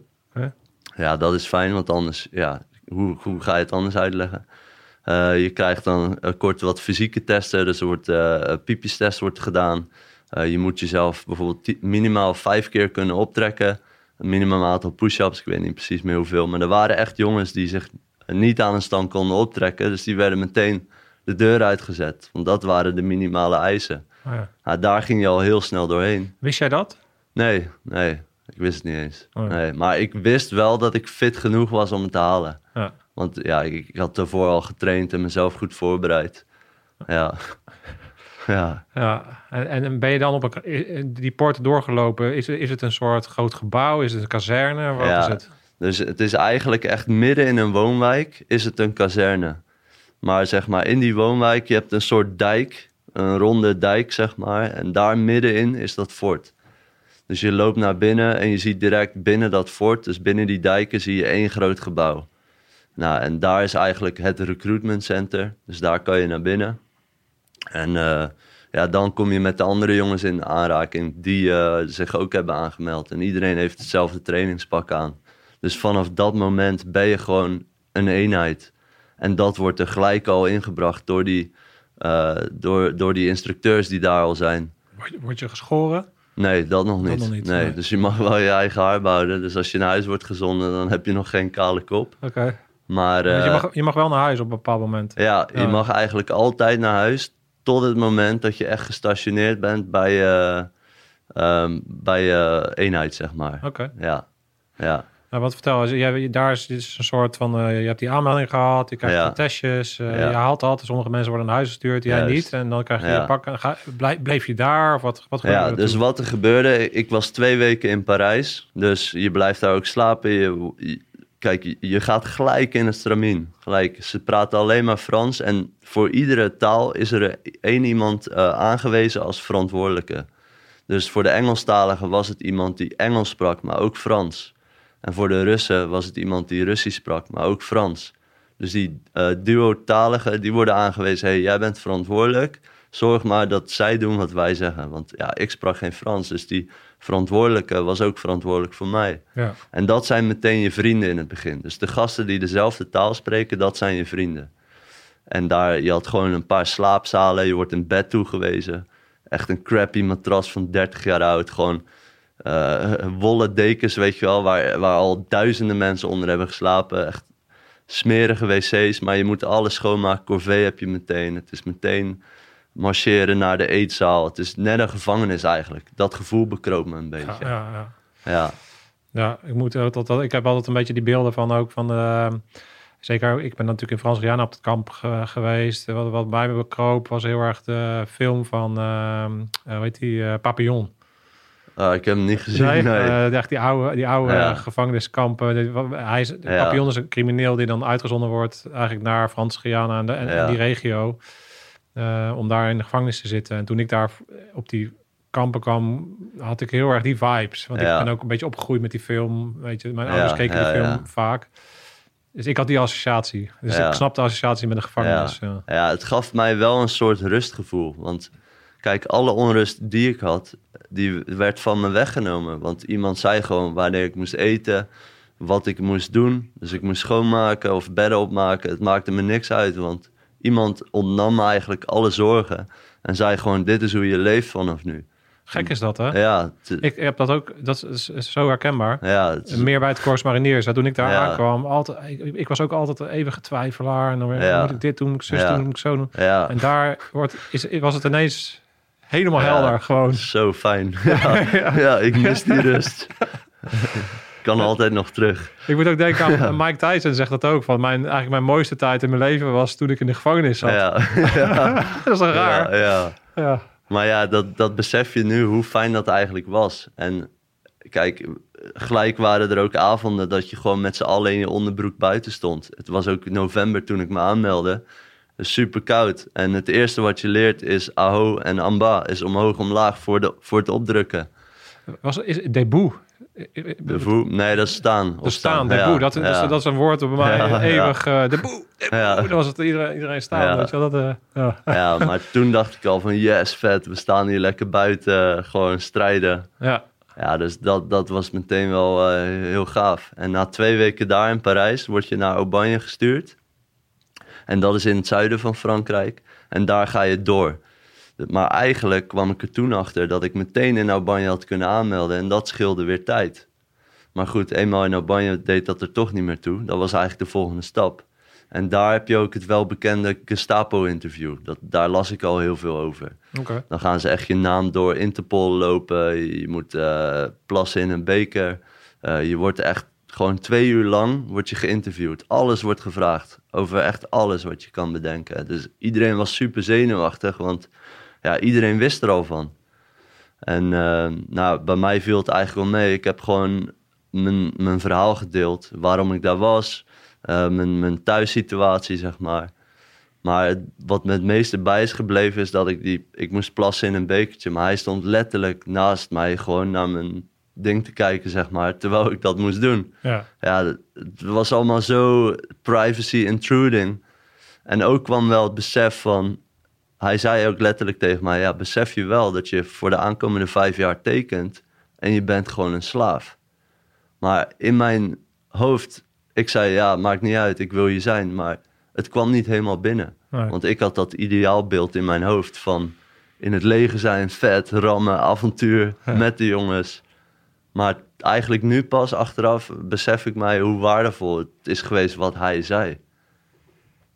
Speaker 2: Ja, dat is fijn, want anders, ja, hoe, hoe ga je het anders uitleggen? Eh, je krijgt dan eh, kort wat fysieke testen, dus er wordt een piepjestest wordt gedaan. Je moet jezelf bijvoorbeeld minimaal vijf keer kunnen optrekken. Een minimum aantal push-ups, ik weet niet precies meer hoeveel. Maar er waren echt jongens die zich niet aan een stand konden optrekken. Dus die werden meteen de deur uitgezet. Want dat waren de minimale eisen.
Speaker 3: Oh ja.
Speaker 2: Daar ging je al heel snel doorheen.
Speaker 3: Wist jij dat?
Speaker 2: Nee, nee, ik wist het niet eens.
Speaker 3: Oh.
Speaker 2: Nee, maar ik wist wel dat ik fit genoeg was om het te halen.
Speaker 3: Ja.
Speaker 2: Want ja, ik, ik had daarvoor al getraind en mezelf goed voorbereid. Ja. ja.
Speaker 3: Ja, en, en ben je dan op een, die poort doorgelopen? Is, is het een soort groot gebouw? Is het een kazerne? Wat
Speaker 2: Ja.
Speaker 3: is het?
Speaker 2: Dus het is eigenlijk echt midden in een woonwijk is het een kazerne. Maar zeg maar in die woonwijk, je hebt een soort dijk, een ronde dijk zeg maar. En daar middenin is dat fort. Dus je loopt naar binnen en je ziet direct binnen dat fort, dus binnen die dijken zie je één groot gebouw. Nou, en daar is eigenlijk het recruitment center. Dus daar kan je naar binnen. En eh, ja, dan kom je met de andere jongens in aanraking die eh, zich ook hebben aangemeld. En iedereen heeft hetzelfde trainingspak aan. Dus vanaf dat moment ben je gewoon een eenheid. En dat wordt er gelijk al ingebracht door die, eh, door, door die instructeurs die daar al zijn.
Speaker 3: Word je, geschoren?
Speaker 2: Nee, dat nog niet.
Speaker 3: nog niet,
Speaker 2: nee.
Speaker 3: nee.
Speaker 2: Dus je mag wel je eigen haar behouden. Dus als je naar huis wordt gezonden, dan heb je nog geen kale kop.
Speaker 3: Oké.
Speaker 2: Maar
Speaker 3: je, mag, je mag wel naar huis op een bepaald moment.
Speaker 2: ja, je mag eigenlijk altijd naar huis tot het moment dat je echt gestationeerd bent bij je, ehm, bij je eenheid, zeg maar.
Speaker 3: Oké.
Speaker 2: Ja, ja.
Speaker 3: Nou, wat vertel, als jij, daar is, dit is een soort van, eh, je hebt die aanmelding gehad, je krijgt
Speaker 2: Ja.
Speaker 3: testjes, eh,
Speaker 2: Ja.
Speaker 3: je haalt dat, sommige mensen worden naar huis gestuurd, jij
Speaker 2: Juist.
Speaker 3: niet, en dan krijg je
Speaker 2: Ja.
Speaker 3: je pak. En ga, bleef je daar of wat, wat gebeurde
Speaker 2: Ja, dus wat er gebeurde, ik was twee weken in Parijs. Dus je blijft daar ook slapen. Je, je- kijk, je- gaat gelijk in het stramien. Gelijk. Ze praten alleen maar Frans. En voor iedere taal is er één iemand eh, aangewezen als verantwoordelijke. Dus voor de Engelstaligen was het iemand die Engels sprak, maar ook Frans. En voor de Russen was het iemand die Russisch sprak, maar ook Frans. Dus die eh duo-taligen, die worden aangewezen... hey, jij bent verantwoordelijk. Zorg maar dat zij doen wat wij zeggen. Want ja, ik sprak geen Frans, dus die verantwoordelijke was ook verantwoordelijk voor mij.
Speaker 3: Ja.
Speaker 2: En dat zijn meteen je vrienden in het begin. Dus de gasten die dezelfde taal spreken, dat zijn je vrienden. En daar, je had gewoon een paar slaapzalen, je wordt in bed toegewezen. Echt een crappy matras van 30 jaar oud. Gewoon eh, wollen dekens, weet je wel, waar, waar al duizenden mensen onder hebben geslapen. Echt smerige wc's, maar je moet alles schoonmaken. Corvée heb je meteen. Het is meteen marcheren naar de eetzaal. Het is net een gevangenis eigenlijk. Dat gevoel bekroop me een beetje.
Speaker 3: Ja, ja, ja.
Speaker 2: ja.
Speaker 3: Ja, ik, moet, ook dat, dat- ik heb altijd een beetje die beelden van ook van de... Zeker, ik ben natuurlijk in Frans op het kamp ge- geweest. Wat, wat bij me bekroop was heel erg de film van, ehm eh, hoe heet die, eh, Papillon.
Speaker 2: Ah, ik heb hem niet gezien.
Speaker 3: Nee,
Speaker 2: Nee.
Speaker 3: eh, echt die oude, die oude
Speaker 2: Ja.
Speaker 3: gevangeniskampen. Die- wat- Hij is,
Speaker 2: Ja.
Speaker 3: Papillon is een crimineel die dan uitgezonden wordt eigenlijk naar Frans Guyana en, en, die regio. Eh, om daar in de gevangenis te zitten. En toen ik daar op die kampen kwam, had ik heel erg die vibes. Want
Speaker 2: Ja.
Speaker 3: ik ben ook een beetje opgegroeid met die film. Weet je, mijn
Speaker 2: Ja,
Speaker 3: ouders keken
Speaker 2: ja,
Speaker 3: die film vaak. Dus ik had die associatie. Dus ik snap de associatie met de gevangenis. Ja.
Speaker 2: Ja, het gaf mij wel een soort rustgevoel. Want kijk, alle onrust die ik had, die werd van me weggenomen. Want iemand zei gewoon wanneer ik moest eten, wat ik moest doen. Dus ik moest schoonmaken of bedden opmaken. Het maakte me niks uit, want iemand ontnam me eigenlijk alle zorgen. En zei gewoon, dit is hoe je leeft vanaf nu.
Speaker 3: Gek is dat, hè?
Speaker 2: Ja,
Speaker 3: Ik heb dat ook, dat is, is zo herkenbaar.
Speaker 2: ja, is-
Speaker 3: Meer bij het Corps Mariniers. Toen ik daar
Speaker 2: Ja.
Speaker 3: aankwam, altijd, ik, ik was ook altijd een eeuwige twijfelaar. En dan weer,
Speaker 2: Ja.
Speaker 3: moet ik dit doen, moet ik zus
Speaker 2: Ja.
Speaker 3: doen, moet ik zo doen.
Speaker 2: ja.
Speaker 3: En daar wordt, is, was het ineens helemaal helder. Gewoon.
Speaker 2: Zo fijn. Ja, ja, ik mis die rust. Kan altijd nog terug.
Speaker 3: Ik moet ook denken aan Mike Tyson zegt dat ook. Van mijn, eigenlijk mijn mooiste tijd in mijn leven was toen ik in de gevangenis zat.
Speaker 2: Ja, ja,
Speaker 3: Dat is toch raar?
Speaker 2: ja, ja.
Speaker 3: Ja.
Speaker 2: Maar ja, dat, dat besef je nu hoe fijn dat eigenlijk was. En kijk, gelijk waren er ook avonden dat je gewoon met z'n allen in je onderbroek buiten stond. Het was ook november toen ik me aanmeldde. Dus super koud. En het eerste wat je leert is aho en amba. Is omhoog omlaag voor, de, voor het opdrukken.
Speaker 3: Was, is debut.
Speaker 2: De voe, nee, dat is staan.
Speaker 3: De staan.
Speaker 2: Ja,
Speaker 3: dat, dat,
Speaker 2: ja.
Speaker 3: is, dat is een woord op mij
Speaker 2: Ja,
Speaker 3: eeuwig. eh debut, debut.
Speaker 2: Ja.
Speaker 3: Dan was het iedereen, iedereen staan.
Speaker 2: Ja.
Speaker 3: Weet je wel, dat, eh, ja.
Speaker 2: Ja, maar toen dacht ik al van yes, vet. We staan hier lekker buiten, gewoon strijden.
Speaker 3: ja.
Speaker 2: Ja, dus dat, dat was meteen wel eh, heel gaaf. En na twee weken daar in Parijs word je naar Aubagne gestuurd. En dat is in het zuiden van Frankrijk. En daar ga je door. Maar eigenlijk kwam ik er toen achter dat ik meteen in Aubagne had kunnen aanmelden. En dat scheelde weer tijd. Maar goed, eenmaal in Aubagne deed dat er toch niet meer toe. Dat was eigenlijk de volgende stap. En daar heb je ook het welbekende Gestapo-interview. Dat, daar las ik al heel veel over. Dan gaan ze echt je naam door Interpol lopen. Je moet eh, plassen in een beker. Eh, je wordt echt gewoon twee uur lang wordt je geïnterviewd. Alles wordt gevraagd. Over echt alles wat je kan bedenken. Dus iedereen was super zenuwachtig. Want ja, iedereen wist er al van. En eh, nou, bij mij viel het eigenlijk wel mee. Ik heb gewoon mijn, mijn verhaal gedeeld. Waarom ik daar was. eh, mijn, mijn thuissituatie, zeg maar. Maar het- wat me het meeste bij is gebleven is dat ik die... Ik moest plassen in een bekertje. Maar hij stond letterlijk naast mij gewoon naar mijn ding te kijken, zeg maar. Terwijl ik dat moest doen.
Speaker 3: Ja.
Speaker 2: Ja, het het was allemaal zo privacy intruding. En ook kwam wel het besef van... Hij zei ook letterlijk tegen mij... Ja, besef je wel dat je voor de aankomende vijf jaar tekent... en je bent gewoon een slaaf. Maar in mijn hoofd... Ik zei, ja, maakt niet uit, ik wil je zijn. Maar het kwam niet helemaal binnen.
Speaker 3: Nee.
Speaker 2: Want ik had dat ideaalbeeld in mijn hoofd van... in het leger zijn, vet, rammen, avontuur
Speaker 3: Ja.
Speaker 2: met de jongens... Maar eigenlijk nu pas achteraf besef ik mij hoe waardevol het is geweest wat hij zei.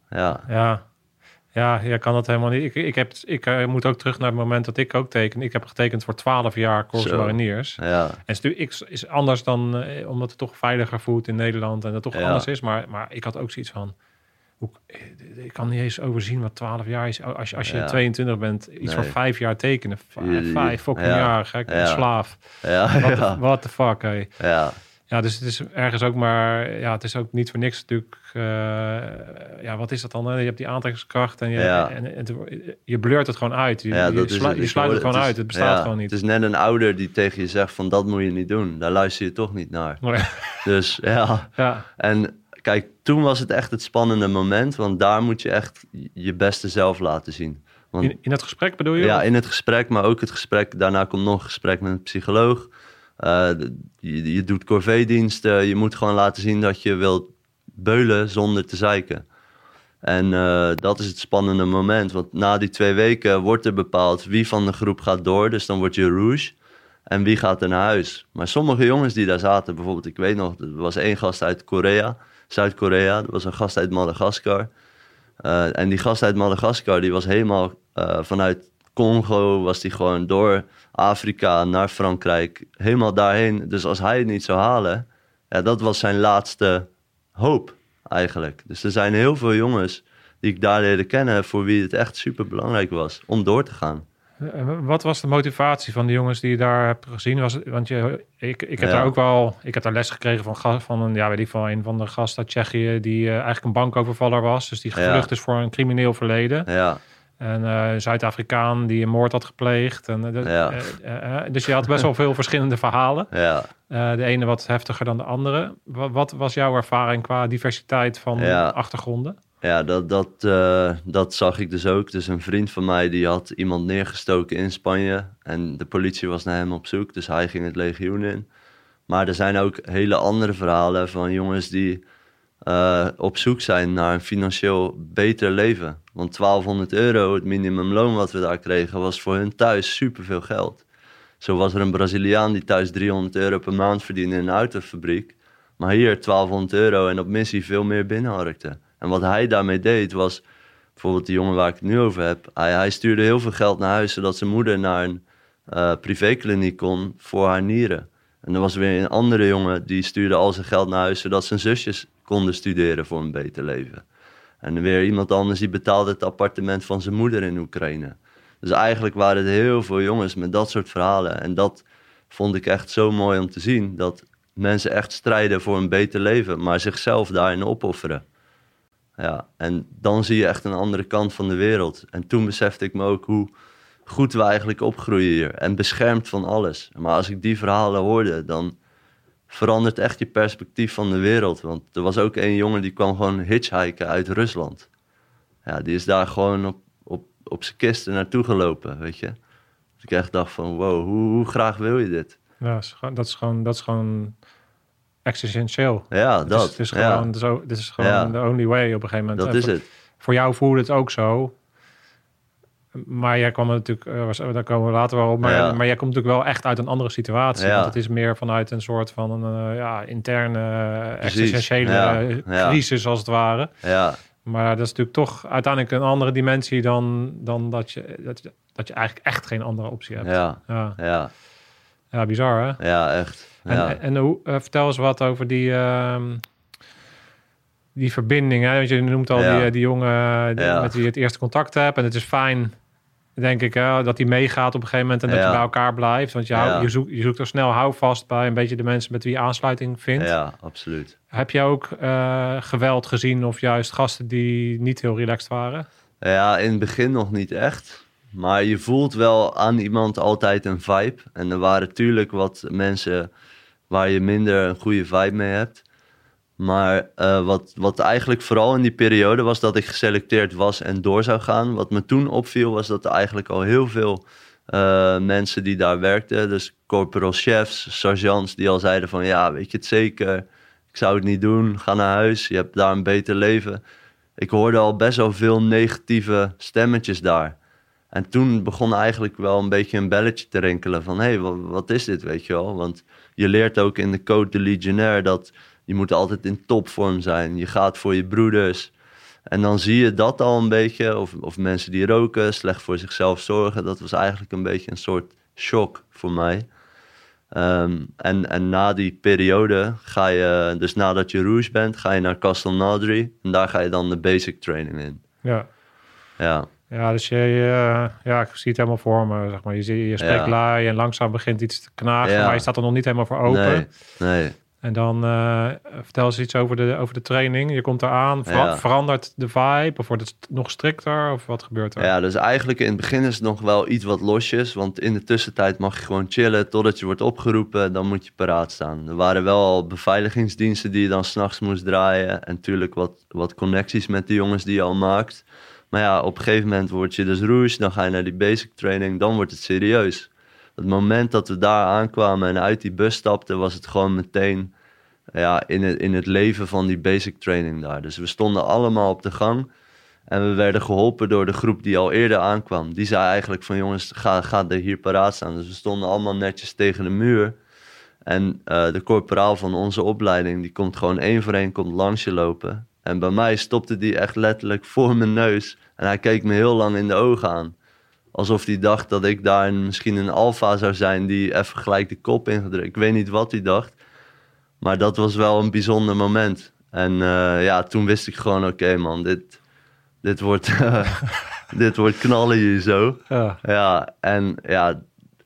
Speaker 2: Ja,
Speaker 3: Ja. Ja, jij kan dat helemaal niet. Ik, ik, heb, ik eh, moet ook terug naar het moment dat ik ook teken. Ik heb getekend voor 12 jaar Corps
Speaker 2: Zo.
Speaker 3: Mariniers.
Speaker 2: ja,
Speaker 3: En het is, anders dan, eh, omdat het toch veiliger voelt in Nederland en dat toch
Speaker 2: Ja.
Speaker 3: anders is. Maar, maar ik had ook zoiets van, hoe, eh, ik kan niet eens overzien wat 12 jaar is. Als je, als je
Speaker 2: Ja.
Speaker 3: 22 bent, iets
Speaker 2: Nee.
Speaker 3: van vijf jaar tekenen. Vijf fucking
Speaker 2: ja.
Speaker 3: jaar, gek, slaaf.
Speaker 2: ja,
Speaker 3: What, the, what the fuck, hey.
Speaker 2: ja,
Speaker 3: Ja, dus het is ergens ook maar... Ja, het is ook niet voor niks natuurlijk... eh, ja, wat is dat dan? hè? Je hebt die aantrekkingskracht en je,
Speaker 2: Ja.
Speaker 3: en, je blurt het gewoon uit. Je,
Speaker 2: ja,
Speaker 3: je, slu-
Speaker 2: het.
Speaker 3: je sluit het gewoon
Speaker 2: is-
Speaker 3: uit. Het bestaat
Speaker 2: ja,
Speaker 3: gewoon niet.
Speaker 2: Het is net een ouder die tegen je zegt van dat moet je niet doen. Daar luister je toch niet naar. Dus ja,
Speaker 3: ja,
Speaker 2: en kijk, toen was het echt het spannende moment. Want daar moet je echt je beste zelf laten zien. Want
Speaker 3: in, in het gesprek bedoel je?
Speaker 2: Ja, in het gesprek, maar ook het gesprek. Daarna komt nog een gesprek met een psycholoog. Eh, je, je doet corvée-diensten. Je moet gewoon laten zien dat je wilt beulen zonder te zeiken. En eh, dat is het spannende moment. Want na die twee weken wordt er bepaald wie van de groep gaat door. Dus dan word je rouge. En wie gaat er naar huis. Maar sommige jongens die daar zaten, bijvoorbeeld, ik weet nog, er was één gast uit Korea, Zuid-Korea. Er was een gast uit Madagaskar. Eh, en die gast uit Madagaskar, die was helemaal eh, vanuit Congo, was die gewoon door Afrika naar Frankrijk, helemaal daarheen. Dus als hij het niet zou halen, ja, dat was zijn laatste hoop eigenlijk. Dus er zijn heel veel jongens die ik daar leerde kennen, voor wie het echt super belangrijk was om door te gaan.
Speaker 3: Eh, Wat was de motivatie van de jongens die je daar hebt gezien? Was het, want je, ik, ik heb
Speaker 2: Ja.
Speaker 3: daar ook wel, ik heb daar les gekregen van, van een, ja, weet ik van een van de gasten uit Tsjechië die eh, eigenlijk een bankovervaller was, dus die
Speaker 2: Ja.
Speaker 3: gevlucht is voor een crimineel verleden.
Speaker 2: Ja,
Speaker 3: En eh, Zuid-Afrikaan die een moord had gepleegd. En, eh,
Speaker 2: Ja.
Speaker 3: eh, dus je had best wel veel verschillende verhalen.
Speaker 2: ja.
Speaker 3: De ene wat heftiger dan de andere. Wat, wat was jouw ervaring qua diversiteit van
Speaker 2: Ja.
Speaker 3: achtergronden?
Speaker 2: Ja, dat, dat, dat zag ik dus ook. Dus een vriend van mij die had iemand neergestoken in Spanje. En de politie was naar hem op zoek, dus hij ging het legioen in. Maar er zijn ook hele andere verhalen van jongens die eh, op zoek zijn naar een financieel beter leven. Want 1200 euro, het minimumloon wat we daar kregen, was voor hun thuis superveel geld. Zo was er een Braziliaan die thuis 300 euro per maand verdiende in een autofabriek. Maar hier 1200 euro en op missie veel meer binnenharkte. En wat hij daarmee deed was, bijvoorbeeld die jongen waar ik het nu over heb. Hij, stuurde heel veel geld naar huis zodat zijn moeder naar een eh, privékliniek kon voor haar nieren. En er was weer een andere jongen die stuurde al zijn geld naar huis zodat zijn zusjes konden studeren voor een beter leven. En weer iemand anders die betaalde het appartement van zijn moeder in Oekraïne. Dus eigenlijk waren er heel veel jongens met dat soort verhalen. En dat vond ik echt zo mooi om te zien. Dat mensen echt strijden voor een beter leven, maar zichzelf daarin opofferen. Ja, en dan zie je echt een andere kant van de wereld. En toen besefte ik me ook hoe goed we eigenlijk opgroeien hier. En beschermd van alles. Maar als ik die verhalen hoorde, dan verandert echt je perspectief van de wereld. Want er was ook een jongen die kwam gewoon hitchhiken uit Rusland. Ja, die is daar gewoon op, op, op zijn kisten naartoe gelopen, weet je. Dus ik echt dacht van, wow, hoe, hoe graag wil je dit?
Speaker 3: Ja, dat is gewoon, dat is gewoon existentieel.
Speaker 2: Ja,
Speaker 3: Het
Speaker 2: dat.
Speaker 3: is, het is
Speaker 2: ja,
Speaker 3: gewoon, zo, dit is gewoon
Speaker 2: Ja.
Speaker 3: the only way op een gegeven moment.
Speaker 2: dat is
Speaker 3: voor,
Speaker 2: het.
Speaker 3: voor jou voelde het ook zo. Maar jij kwam natuurlijk, eh, was- daar komen we later wel op, maar,
Speaker 2: Ja.
Speaker 3: maar jij komt natuurlijk wel echt uit een andere situatie.
Speaker 2: Ja.
Speaker 3: Want het is meer vanuit een soort van een eh, ja, interne, eh, existentiële crisis als het ware.
Speaker 2: Ja,
Speaker 3: Maar dat is natuurlijk toch uiteindelijk een andere dimensie dan, dan dat, je, dat, je- dat je eigenlijk echt geen andere optie hebt.
Speaker 2: ja,
Speaker 3: Ja,
Speaker 2: ja,
Speaker 3: ja bizar hè?
Speaker 2: ja, echt.
Speaker 3: En,
Speaker 2: Ja.
Speaker 3: en hoe, vertel eens wat over die, ehm, die verbinding. Hè? Want je noemt al
Speaker 2: Ja.
Speaker 3: die, die jongen die-
Speaker 2: Ja.
Speaker 3: met wie je het eerste contact hebt. En het is fijn, denk ik, hè, dat hij meegaat op een gegeven moment en dat je bij elkaar blijft. Want je, hou-
Speaker 2: Ja.
Speaker 3: je, zoekt, je zoekt er snel houvast bij een beetje de mensen met wie je aansluiting vindt.
Speaker 2: ja, absoluut.
Speaker 3: Heb je ook eh, geweld gezien of juist gasten die niet heel relaxed waren?
Speaker 2: Ja, in het begin nog niet echt. Maar je voelt wel aan iemand altijd een vibe. En er waren natuurlijk wat mensen waar je minder een goede vibe mee hebt. Maar eh, wat, wat eigenlijk vooral in die periode was dat ik geselecteerd was en door zou gaan. Wat me toen opviel was dat er eigenlijk al heel veel eh, mensen die daar werkten, dus corporal chefs, sergeants, die al zeiden van ja, weet je het zeker, ik zou het niet doen, ga naar huis, je hebt daar een beter leven. Ik hoorde al best wel veel negatieve stemmetjes daar. En toen begon eigenlijk wel een beetje een belletje te rinkelen van hé, hey, wat, wat is dit, weet je wel? Want je leert ook in de Code de Legionnaire dat je moet altijd in topvorm zijn. Je gaat voor je broeders. En dan zie je dat al een beetje. Of, of mensen die roken, slecht voor zichzelf zorgen. Dat was eigenlijk een beetje een soort shock voor mij. Ehm, en, en na die periode ga je, dus nadat je rouge bent, ga je naar Castle Nadri. En daar ga je dan de basic training in.
Speaker 3: Ja.
Speaker 2: Ja,
Speaker 3: Ja, dus je, je- ja, ik zie het helemaal voor me. Zeg maar. je, zie- je spreekt
Speaker 2: Ja.
Speaker 3: en langzaam begint iets te knagen,
Speaker 2: Ja.
Speaker 3: maar je staat er nog niet helemaal voor open.
Speaker 2: nee, nee.
Speaker 3: En dan eh, vertel eens iets over de, over de training. Je komt eraan, ver-
Speaker 2: Ja.
Speaker 3: verandert de vibe of wordt het nog strikter of wat gebeurt er?
Speaker 2: Ja, dus eigenlijk in het begin is het nog wel iets wat losjes. Want in de tussentijd mag je gewoon chillen totdat je wordt opgeroepen. Dan moet je paraat staan. Er waren wel al beveiligingsdiensten die je dan s'nachts moest draaien. En natuurlijk wat, wat connecties met de jongens die je al maakt. Maar ja, op een gegeven moment word je dus rouge. Dan ga je naar die basic training. Dan wordt het serieus. Het moment dat we daar aankwamen en uit die bus stapten, was het gewoon meteen ja, in, het, in het leven van die basic training daar. Dus we stonden allemaal op de gang. En we werden geholpen door de groep die al eerder aankwam. Die zei eigenlijk van jongens, ga, ga er hier paraat staan. Dus we stonden allemaal netjes tegen de muur. En eh, de corporaal van onze opleiding, die komt gewoon één voor één komt langs je lopen. En bij mij stopte die echt letterlijk voor mijn neus. En hij keek me heel lang in de ogen aan. Alsof hij dacht dat ik daar misschien een alfa zou zijn die even gelijk de kop ingedrukt. Ik weet niet wat hij dacht. Maar dat was wel een bijzonder moment. En eh, ja, toen wist ik gewoon, oké man, dit, dit, wordt, dit wordt knallen hier zo.
Speaker 3: Ja.
Speaker 2: Ja, en ja,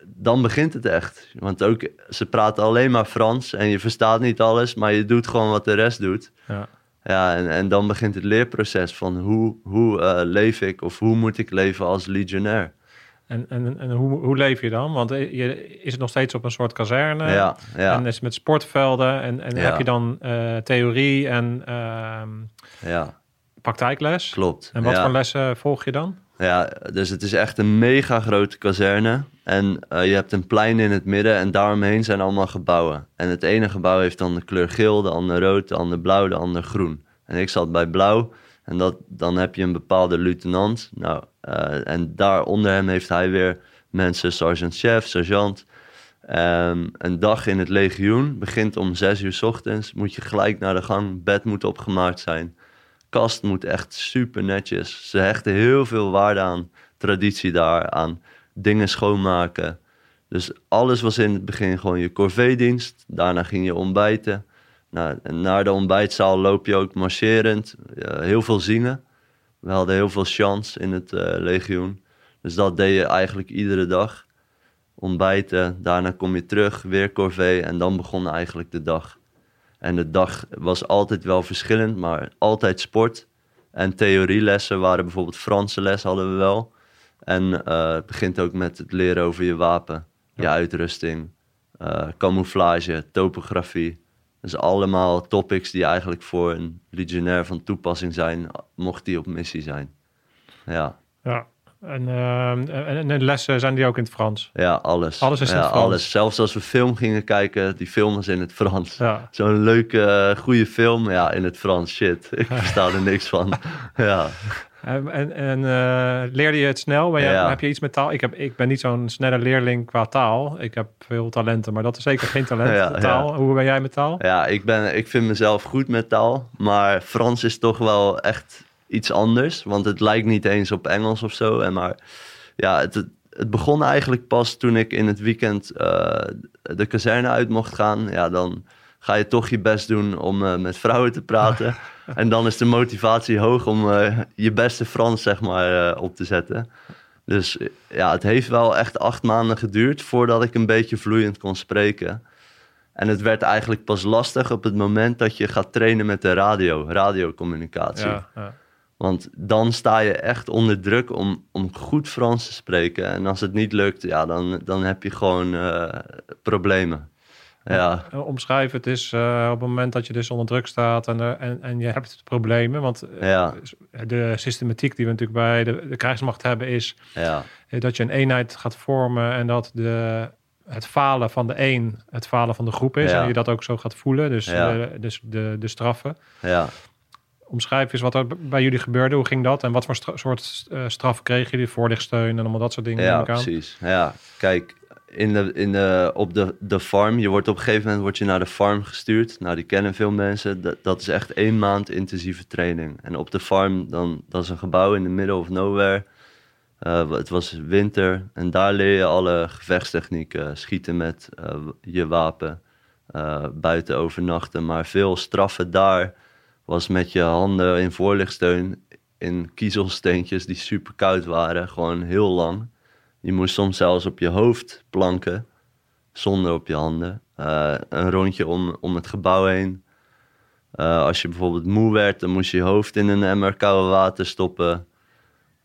Speaker 2: dan begint het echt. Want ook, ze praten alleen maar Frans en je verstaat niet alles, maar je doet gewoon wat de rest doet.
Speaker 3: Ja.
Speaker 2: Ja, en, en dan begint het leerproces van hoe, hoe eh, leef ik of hoe moet ik leven als legionnair.
Speaker 3: En, en, en hoe, hoe leef je dan? Want eh, je, is het nog steeds op een soort kazerne?
Speaker 2: ja, ja,
Speaker 3: En is het met sportvelden? En, en
Speaker 2: Ja.
Speaker 3: heb je dan eh, theorie en ehm,
Speaker 2: ja,
Speaker 3: praktijkles?
Speaker 2: klopt.
Speaker 3: En wat voor lessen volg je dan?
Speaker 2: Ja, dus het is echt een mega grote kazerne. En eh, je hebt een plein in het midden en daaromheen zijn allemaal gebouwen. En het ene gebouw heeft dan de kleur geel, de andere rood, de andere blauw, de andere groen. En ik zat bij blauw en dat, dan heb je een bepaalde luitenant. Nou, eh, en daar onder hem heeft hij weer mensen, sergeant-chef, sergeant. Ehm, een dag in het legioen begint om zes uur ochtends. Moet je gelijk naar de gang, bed moet opgemaakt zijn kast moet echt super netjes. Ze hechten heel veel waarde aan traditie daar, aan dingen schoonmaken. Dus alles was in het begin gewoon je corvée-dienst. Daarna ging je ontbijten. Nou, naar de ontbijtzaal loop je ook marcherend. heel veel zingen. We hadden heel veel chance in het eh, legioen. Dus dat deed je eigenlijk iedere dag. Ontbijten, daarna kom je terug, weer corvée en dan begon eigenlijk de dag. En de dag was altijd wel verschillend, maar altijd sport. En theorielessen waren bijvoorbeeld Franse les hadden we wel. En eh, het begint ook met het leren over je wapen, je uitrusting, eh, camouflage, topografie. Dus allemaal topics die eigenlijk voor een legionair van toepassing zijn, mocht die op missie zijn. Ja,
Speaker 3: Ja. En, ehm, en, lessen zijn die ook in het Frans?
Speaker 2: ja alles.
Speaker 3: Alles is in
Speaker 2: ja,
Speaker 3: het Frans.
Speaker 2: Alles. Zelfs als we film gingen kijken, die film was in het Frans.
Speaker 3: Ja.
Speaker 2: Zo'n leuke, eh, goede film, ja, in het Frans. Shit, ik versta er niks van. Ja,
Speaker 3: En, en, en eh, leerde je het snel?
Speaker 2: Ja.
Speaker 3: Heb je iets met taal? Ik, heb, ik ben niet zo'n snelle leerling qua taal. Ik heb veel talenten, maar dat is zeker geen talent.
Speaker 2: Ja,
Speaker 3: taal. Hoe ben jij met taal?
Speaker 2: Ja, ik, ben, ik vind mezelf goed met taal. Maar Frans is toch wel echt iets anders. Want het lijkt niet eens op Engels of zo. En maar ja, het, het- het begon eigenlijk pas toen ik in het weekend eh, de kazerne uit mocht gaan. Ja, dan ga je toch je best doen om eh, met vrouwen te praten. en dan is de motivatie hoog om eh, je beste Frans, zeg maar, eh, op te zetten. Dus ja, het heeft wel echt acht maanden geduurd voordat ik een beetje vloeiend kon spreken. En het werd eigenlijk pas lastig op het moment dat je gaat trainen met de radio, radiocommunicatie.
Speaker 3: Ja, ja.
Speaker 2: Want dan sta je echt onder druk om, om goed Frans te spreken. En als het niet lukt, ja, dan, dan heb je gewoon problemen. Ja,
Speaker 3: Eh, Omschrijf het is eh, op het moment dat je dus onder druk staat en, er- en, en je hebt problemen. Want eh,
Speaker 2: ja,
Speaker 3: de systematiek die we natuurlijk bij de, de krijgsmacht hebben is
Speaker 2: ja,
Speaker 3: eh, dat je een eenheid gaat vormen en dat de, het falen van de een het falen van de groep is.
Speaker 2: Ja.
Speaker 3: En je dat ook zo gaat voelen. Dus, eh, dus de, de straffen.
Speaker 2: ja.
Speaker 3: Omschrijf eens wat er bij jullie gebeurde. Hoe ging dat? En wat voor stra- soort eh, straf kregen jullie? Voorlichtsteun en allemaal dat soort dingen.
Speaker 2: Ja, precies. Ja, kijk, in de, in de, op de, de farm, je wordt op een gegeven moment wordt je naar de farm gestuurd. Nou, die kennen veel mensen. Dat, dat is echt één maand intensieve training. En op de farm, dan, dat is een gebouw in de middle of nowhere. Eh, het was winter en daar leer je alle gevechtstechnieken. Schieten met eh, je wapen, eh, buiten overnachten. Maar veel straffen daar was met je handen in voorlichtsteun in kiezelsteentjes die super koud waren. Gewoon heel lang. Je moest soms zelfs op je hoofd planken, zonder op je handen. Eh, een rondje om, om het gebouw heen. Eh, als je bijvoorbeeld moe werd, dan moest je je hoofd in een emmer koude water stoppen.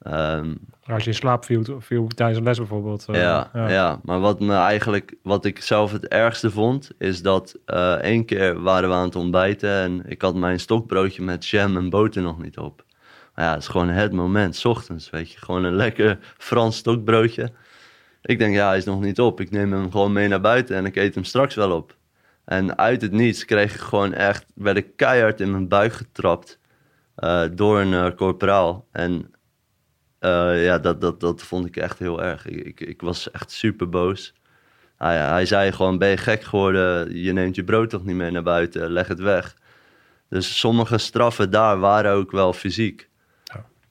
Speaker 2: Ehm,
Speaker 3: Als je in slaap viel, viel tijdens een les bijvoorbeeld. eh,
Speaker 2: ja, ja. maar wat me eigenlijk, wat ik zelf het ergste vond, is dat één keer waren we aan het ontbijten en ik had mijn stokbroodje met jam en boter nog niet op. Maar ja, het is gewoon het moment, 's ochtends, weet je, gewoon een lekker Frans stokbroodje. Ik denk, ja, hij is nog niet op. Ik neem hem gewoon mee naar buiten en ik eet hem straks wel op. En uit het niets kreeg ik gewoon echt, werd ik keihard in mijn buik getrapt eh, door een eh, corporaal. En eh, ja, dat, dat, dat vond ik echt heel erg. Ik, ik, ik was echt super boos. Hij, hij zei gewoon, ben je gek geworden? Je neemt je brood toch niet mee naar buiten? Leg het weg. Dus sommige straffen daar waren ook wel fysiek.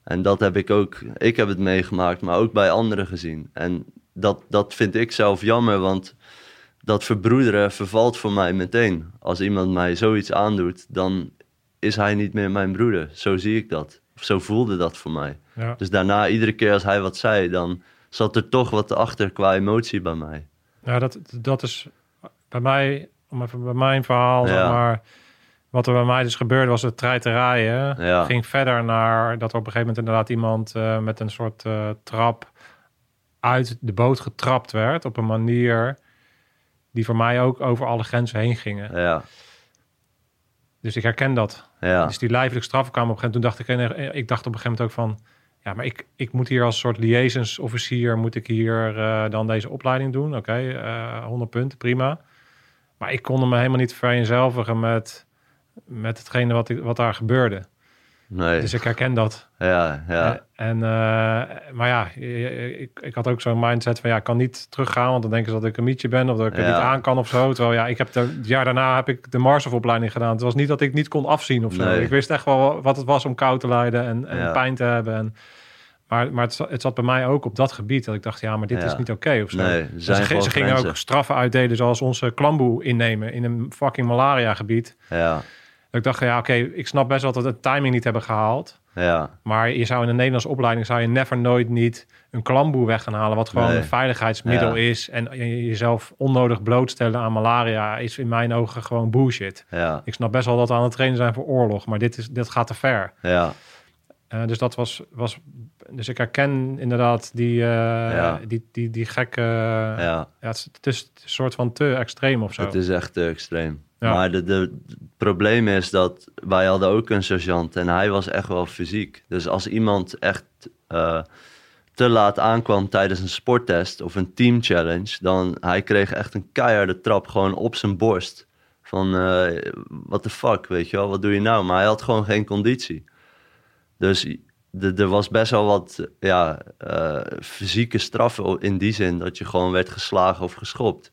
Speaker 2: En dat heb ik ook, ik heb het meegemaakt, maar ook bij anderen gezien. En dat, dat vind ik zelf jammer, want dat verbroederen vervalt voor mij meteen. Als iemand mij zoiets aandoet, dan is hij niet meer mijn broeder. Zo zie ik dat. Of zo voelde dat voor mij.
Speaker 3: Ja.
Speaker 2: Dus daarna, iedere keer als hij wat zei, dan zat er toch wat achter qua emotie bij mij.
Speaker 3: Ja, dat, dat is bij mij, om even bij mijn verhaal, zeg maar. Wat er bij mij dus gebeurde was het treiteraaien.
Speaker 2: Ja.
Speaker 3: Ging verder naar dat er op een gegeven moment inderdaad iemand eh, met een soort eh, trap uit de boot getrapt werd. Op een manier die voor mij ook over alle grenzen heen gingen.
Speaker 2: Ja,
Speaker 3: Dus ik herken dat.
Speaker 2: ja,
Speaker 3: Dus die lijfelijke straffen kwamen op een gegeven moment. Toen dacht ik, ik dacht op een gegeven moment ook van... Ja, maar ik, ik moet hier als soort liaisonsofficier... moet ik hier eh, dan deze opleiding doen. Oké, eh 100 punten, prima. Maar ik kon me helemaal niet vereenzelvigen met, met hetgene wat, ik, wat daar gebeurde.
Speaker 2: nee,
Speaker 3: Dus ik herken dat.
Speaker 2: ja, ja,
Speaker 3: Eh, En, eh, maar ja, ik, ik had ook zo'n mindset van ja, ik kan niet teruggaan, want dan denken ze dat ik een mietje ben of dat ik het
Speaker 2: Ja.
Speaker 3: niet aan kan of zo. Terwijl ja, ik heb de, het jaar daarna heb ik de Marshof-opleiding gedaan. Het was niet dat ik niet kon afzien of zo.
Speaker 2: Nee.
Speaker 3: Ik wist echt wel wat het was om kou te lijden en, en
Speaker 2: Ja.
Speaker 3: pijn te hebben. En, maar maar het, za- het zat bij mij ook op dat gebied dat ik dacht, ja, maar dit
Speaker 2: Ja.
Speaker 3: is niet oké of zo.
Speaker 2: Nee, er
Speaker 3: En
Speaker 2: zijn
Speaker 3: ze, ze gingen ook straffen uitdelen zoals onze klamboe innemen in een fucking malaria gebied.
Speaker 2: ja,
Speaker 3: ik dacht, ja, oké, ik snap best wel dat we de timing niet hebben gehaald.
Speaker 2: ja,
Speaker 3: Maar je zou in een Nederlandse opleiding zou je never nooit niet een klamboe weg gaan halen, wat gewoon
Speaker 2: Nee.
Speaker 3: een veiligheidsmiddel
Speaker 2: Ja.
Speaker 3: is. En je- jezelf onnodig blootstellen aan malaria is in mijn ogen gewoon bullshit.
Speaker 2: ja,
Speaker 3: Ik snap best wel dat we aan het trainen zijn voor oorlog, maar dit, is, dit gaat te ver.
Speaker 2: ja,
Speaker 3: Eh, dus dat was, was. Dus ik herken inderdaad die, eh,
Speaker 2: Ja.
Speaker 3: die, die, die gekke. Ja.
Speaker 2: ja.
Speaker 3: het, is, het is een soort van te extreem of zo.
Speaker 2: Het is echt te extreem. Maar de, het probleem is dat wij hadden ook een sergeant en hij was echt wel fysiek. Dus als iemand echt eh, te laat aankwam tijdens een sporttest of een team challenge, dan hij kreeg echt een keiharde trap gewoon op zijn borst. Van, eh what fuck, weet je wel, wat doe je nou? Maar hij had gewoon geen conditie. Dus er was best wel wat ja, eh, fysieke straffen in die zin dat je gewoon werd geslagen of geschopt.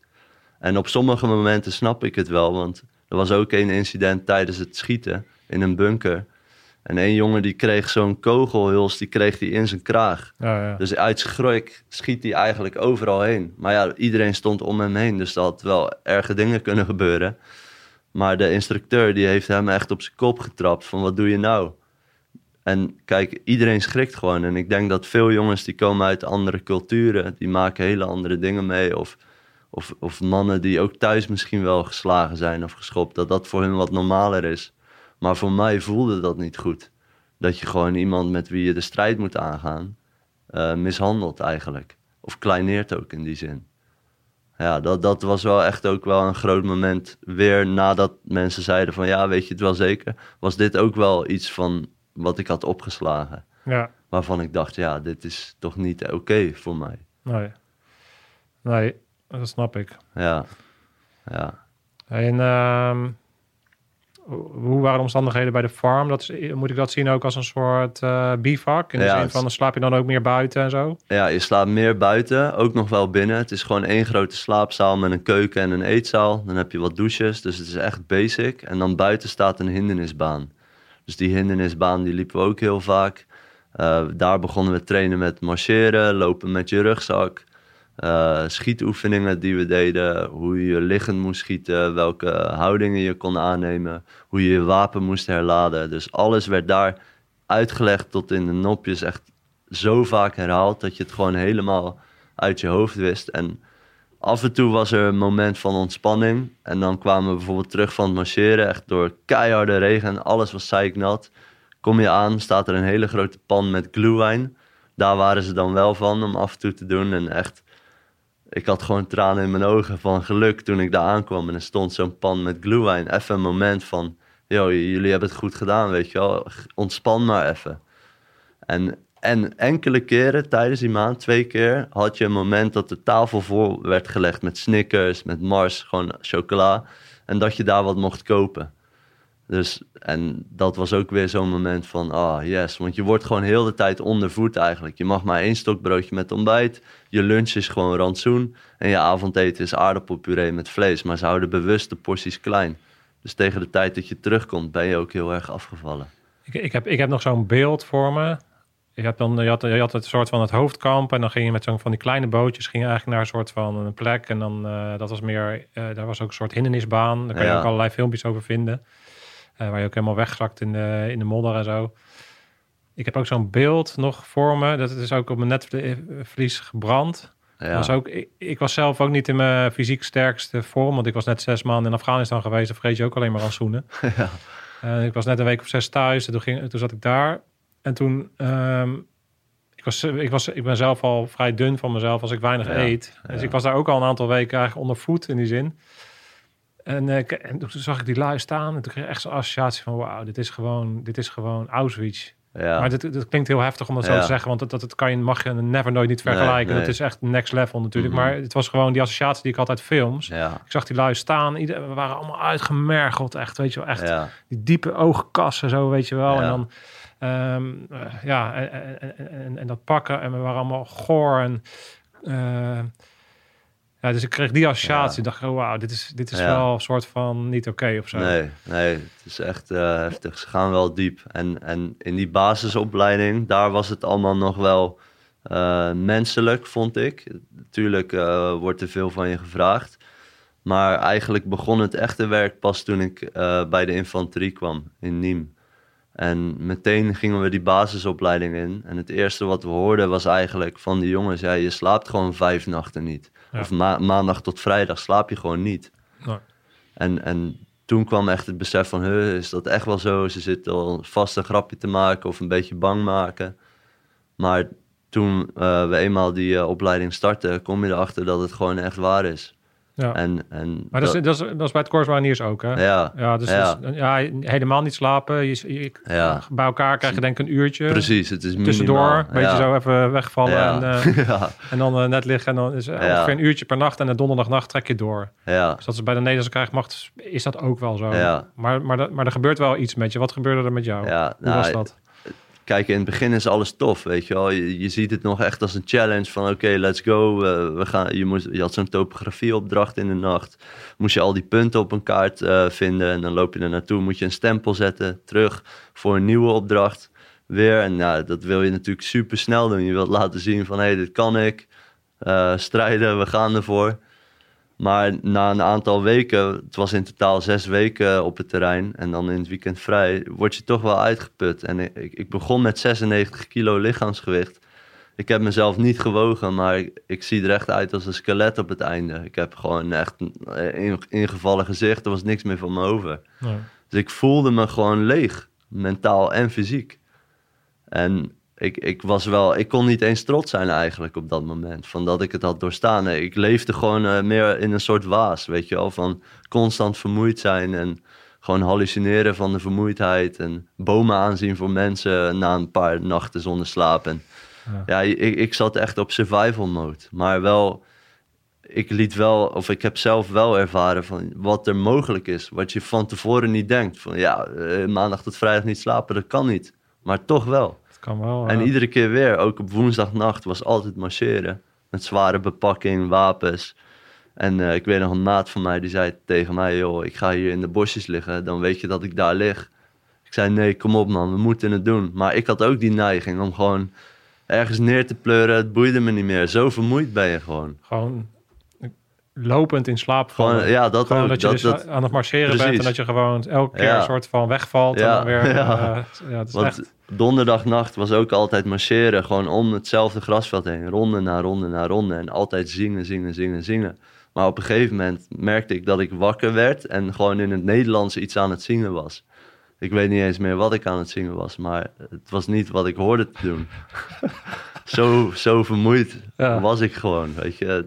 Speaker 2: En op sommige momenten snap ik het wel, want er was ook een incident tijdens het schieten in een bunker. En een jongen die kreeg zo'n kogelhuls, die kreeg die in zijn kraag.
Speaker 3: Ja, ja.
Speaker 2: Dus uit schrik schiet hij eigenlijk overal heen. Maar ja, iedereen stond om hem heen, dus er had wel erge dingen kunnen gebeuren. Maar de instructeur die heeft hem echt op zijn kop getrapt van wat doe je nou? En kijk, iedereen schrikt gewoon. En ik denk dat veel jongens die komen uit andere culturen, die maken hele andere dingen mee. Of, of, of mannen die ook thuis misschien wel geslagen zijn of geschopt, dat dat voor hun wat normaler is. Maar voor mij voelde dat niet goed. Dat je gewoon iemand met wie je de strijd moet aangaan, eh, mishandelt eigenlijk. Of kleineert ook in die zin. Ja, dat, dat was wel echt ook wel een groot moment. Weer nadat mensen zeiden van ja, weet je het wel zeker. Was dit ook wel iets van wat ik had opgeslagen.
Speaker 3: ja.
Speaker 2: Waarvan ik dacht, ja, dit is toch niet oké voor mij.
Speaker 3: Nee. Nee, dat snap ik.
Speaker 2: Ja, ja.
Speaker 3: En ehm, hoe waren de omstandigheden bij de farm? Dat is, moet ik dat zien ook als een soort eh bivak? In de
Speaker 2: Ja,
Speaker 3: zin van, dan slaap je dan ook meer buiten en zo?
Speaker 2: Ja, je slaapt meer buiten, ook nog wel binnen. Het is gewoon één grote slaapzaal met een keuken en een eetzaal. Dan heb je wat douches, dus het is echt basic. En dan buiten staat een hindernisbaan. Dus die hindernisbaan die liepen we ook heel vaak. Eh, daar begonnen we trainen met marcheren, lopen met je rugzak. Eh, schietoefeningen die we deden, hoe je liggend moest schieten, welke houdingen je kon aannemen, hoe je je wapen moest herladen. Dus alles werd daar uitgelegd tot in de nopjes, echt zo vaak herhaald dat je het gewoon helemaal uit je hoofd wist. En af en toe was er een moment van ontspanning. En dan kwamen we bijvoorbeeld terug van het marcheren, echt door keiharde regen en alles was zeiknat. Kom je aan, staat er een hele grote pan met glühwein. Daar waren ze dan wel van om af en toe te doen. En echt, ik had gewoon tranen in mijn ogen van geluk toen ik daar aankwam. En er stond zo'n pan met glühwein. Even een moment van, yo, jullie hebben het goed gedaan, weet je wel. Ontspan maar even. En, en enkele keren tijdens die maand, twee keer, had je een moment dat de tafel voor werd gelegd met Snickers, met Mars, gewoon chocola. En dat je daar wat mocht kopen. Dus, en dat was ook weer zo'n moment van, ah yes. Want je wordt gewoon heel de tijd ondervoed eigenlijk. Je mag maar één stokbroodje met ontbijt. Je lunch is gewoon rantsoen. En je avondeten is aardappelpuree met vlees. Maar ze houden bewust de porties klein. Dus tegen de tijd dat je terugkomt, ben je ook heel erg afgevallen.
Speaker 3: Ik, ik, heb, ik heb nog zo'n beeld voor me. Je, hebt dan, je, had, je had het soort van het hoofdkamp en dan ging je met zo'n van die kleine bootjes ging je eigenlijk naar een soort van een plek en dan eh, dat was meer, eh, daar was ook een soort hindernisbaan. Daar kan je
Speaker 2: Ja.
Speaker 3: ook allerlei filmpjes over vinden, waar je ook helemaal wegzakt in de, in de modder en zo. Ik heb ook zo'n beeld nog voor me. Dat is ook op mijn netvlies gebrand.
Speaker 2: Ja,
Speaker 3: Was ook, ik, ik was zelf ook niet in mijn fysiek sterkste vorm, want ik was net zes maanden in Afghanistan geweest. Dan vergeet je ook alleen maar rantsoenen.
Speaker 2: ja,
Speaker 3: Eh, ik was net een week of zes thuis en toen, ging, toen zat ik daar. En toen, ehm, ik, was, ik, was, ik ben zelf al vrij dun van mezelf als ik weinig
Speaker 2: Ja,
Speaker 3: eet. Dus ik was daar ook al een aantal weken eigenlijk onder voet in die zin. En, en toen zag ik die lui staan en toen kreeg ik echt zo'n associatie van wauw, dit is gewoon, dit is gewoon Auschwitz.
Speaker 2: ja.
Speaker 3: Maar dit, dit klinkt heel heftig om dat zo te zeggen, want dat, dat, dat kan je, mag je never nooit niet vergelijken.
Speaker 2: nee.
Speaker 3: Dat is echt next level natuurlijk.
Speaker 2: Mhm.
Speaker 3: Maar het was gewoon die associatie die ik had uit films.
Speaker 2: ja,
Speaker 3: Ik zag die lui staan, ieder, we waren allemaal uitgemergeld, echt, weet je wel, echt die diepe oogkassen zo, weet je wel.
Speaker 2: Ja.
Speaker 3: En dan, ehm, eh, ja, en, en, en, en, en dat pakken. En we waren allemaal goor. En, eh, ja, dus ik kreeg die associatie. dacht ik, oh, wauw, dit is, dit is wel een soort van niet oké of zo.
Speaker 2: Nee, nee, het is echt eh, heftig. Ze gaan wel diep. En, en in die basisopleiding, daar was het allemaal nog wel eh, menselijk, vond ik. Natuurlijk eh, wordt er veel van je gevraagd. Maar eigenlijk begon het echte werk pas toen ik bij de infanterie kwam in Nîmes. En meteen gingen we die basisopleiding in. En het eerste wat we hoorden was eigenlijk van die jongens... Ja, je slaapt gewoon vijf nachten niet.
Speaker 3: Ja.
Speaker 2: Of ma- maandag tot vrijdag slaap je gewoon niet.
Speaker 3: Nee.
Speaker 2: En, en toen kwam echt het besef van, is dat echt wel zo? Ze zitten al vast een grapje te maken of een beetje bang maken. Maar toen eh, we eenmaal die eh, opleiding starten, kom je erachter dat het gewoon echt waar is.
Speaker 3: Ja.
Speaker 2: En, en
Speaker 3: maar dat, is, dat, is, dat is bij het Korsmariniers ook, hè?
Speaker 2: ja,
Speaker 3: Ja, dus,
Speaker 2: Ja.
Speaker 3: dus- ja, helemaal niet slapen. Je, je-
Speaker 2: ja,
Speaker 3: bij elkaar krijg je denk ik een uurtje.
Speaker 2: precies. Het is minimaal.
Speaker 3: Tussendoor, een beetje zo even wegvallen en,
Speaker 2: ja,
Speaker 3: en dan eh, net liggen. En dan is ongeveer een uurtje per nacht en de donderdagnacht trek je door.
Speaker 2: ja.
Speaker 3: Dus dat is bij de Nederlandse krijgsmacht is dat ook wel zo.
Speaker 2: Ja.
Speaker 3: Maar, maar, dat- maar er gebeurt wel iets met je. Wat gebeurde er met jou?
Speaker 2: ja.
Speaker 3: Hoe was
Speaker 2: nou,
Speaker 3: dat?
Speaker 2: Kijk, in het begin is alles tof, weet je wel. Je, je ziet het nog echt als een challenge van oké, let's go. Eh, we gaan, je, moest, je had zo'n topografieopdracht in de nacht. Moest je al die punten op een kaart eh, vinden en dan loop je er naartoe. Moet je een stempel zetten, terug voor een nieuwe opdracht. Weer, en nou, dat wil je natuurlijk super snel doen. Je wilt laten zien van hé, hey, dit kan ik. Eh, strijden, we gaan ervoor. Maar na een aantal weken, het was in totaal zes weken op het terrein en dan in het weekend vrij, word je toch wel uitgeput. En ik, ik begon met 96 kilo lichaamsgewicht. Ik heb mezelf niet gewogen, maar ik, ik, zie er echt uit als een skelet op het einde. Ik heb gewoon echt een ingevallen gezicht, er was niks meer van me over. Dus ik voelde me gewoon leeg, mentaal en fysiek. En ik, ik was wel, ik kon niet eens trots zijn eigenlijk op dat moment. Van dat ik het had doorstaan. Nee, ik leefde gewoon uh, meer in een soort waas, weet je wel. Van constant vermoeid zijn en gewoon hallucineren van de vermoeidheid. En bomen aanzien voor mensen na een paar nachten zonder slaap. En ja, ja ik, ik zat echt op survival mode. Maar wel, ik liet wel, of ik heb zelf wel ervaren van wat er mogelijk is. Wat je van tevoren niet denkt. Van ja, eh, maandag tot vrijdag niet slapen, dat kan niet. Maar toch wel.
Speaker 3: Kan wel.
Speaker 2: En iedere keer weer, ook op woensdagnacht, was altijd marcheren. Met zware bepakking, wapens. En uh, ik weet nog een maat van mij die zei tegen mij: joh, ik ga hier in de bosjes liggen, dan weet je dat ik daar lig. Ik zei: nee, kom op man, we moeten het doen. Maar ik had ook die neiging om gewoon ergens neer te pleuren. Het boeide me niet meer. Zo vermoeid ben je gewoon.
Speaker 3: Gewoon lopend in slaap vallen.
Speaker 2: Gewoon, ja, dat
Speaker 3: gewoon
Speaker 2: ook,
Speaker 3: dat je
Speaker 2: dat,
Speaker 3: dus
Speaker 2: dat,
Speaker 3: aan het marcheren bent en dat je gewoon elke keer
Speaker 2: Ja.
Speaker 3: een soort van wegvalt
Speaker 2: Ja,
Speaker 3: en dan weer...
Speaker 2: ja.
Speaker 3: eh, ja, het is
Speaker 2: Want
Speaker 3: echt...
Speaker 2: donderdagnacht was ook altijd marcheren. Gewoon om hetzelfde grasveld heen. Ronde na ronde na ronde. En altijd zingen, zingen, zingen, zingen. Maar op een gegeven moment merkte ik dat ik wakker werd. En gewoon in het Nederlands iets aan het zingen was. Ik weet niet eens meer wat ik aan het zingen was. Maar het was niet wat ik hoorde te doen. zo, zo vermoeid
Speaker 3: Ja.
Speaker 2: was ik gewoon. Weet je.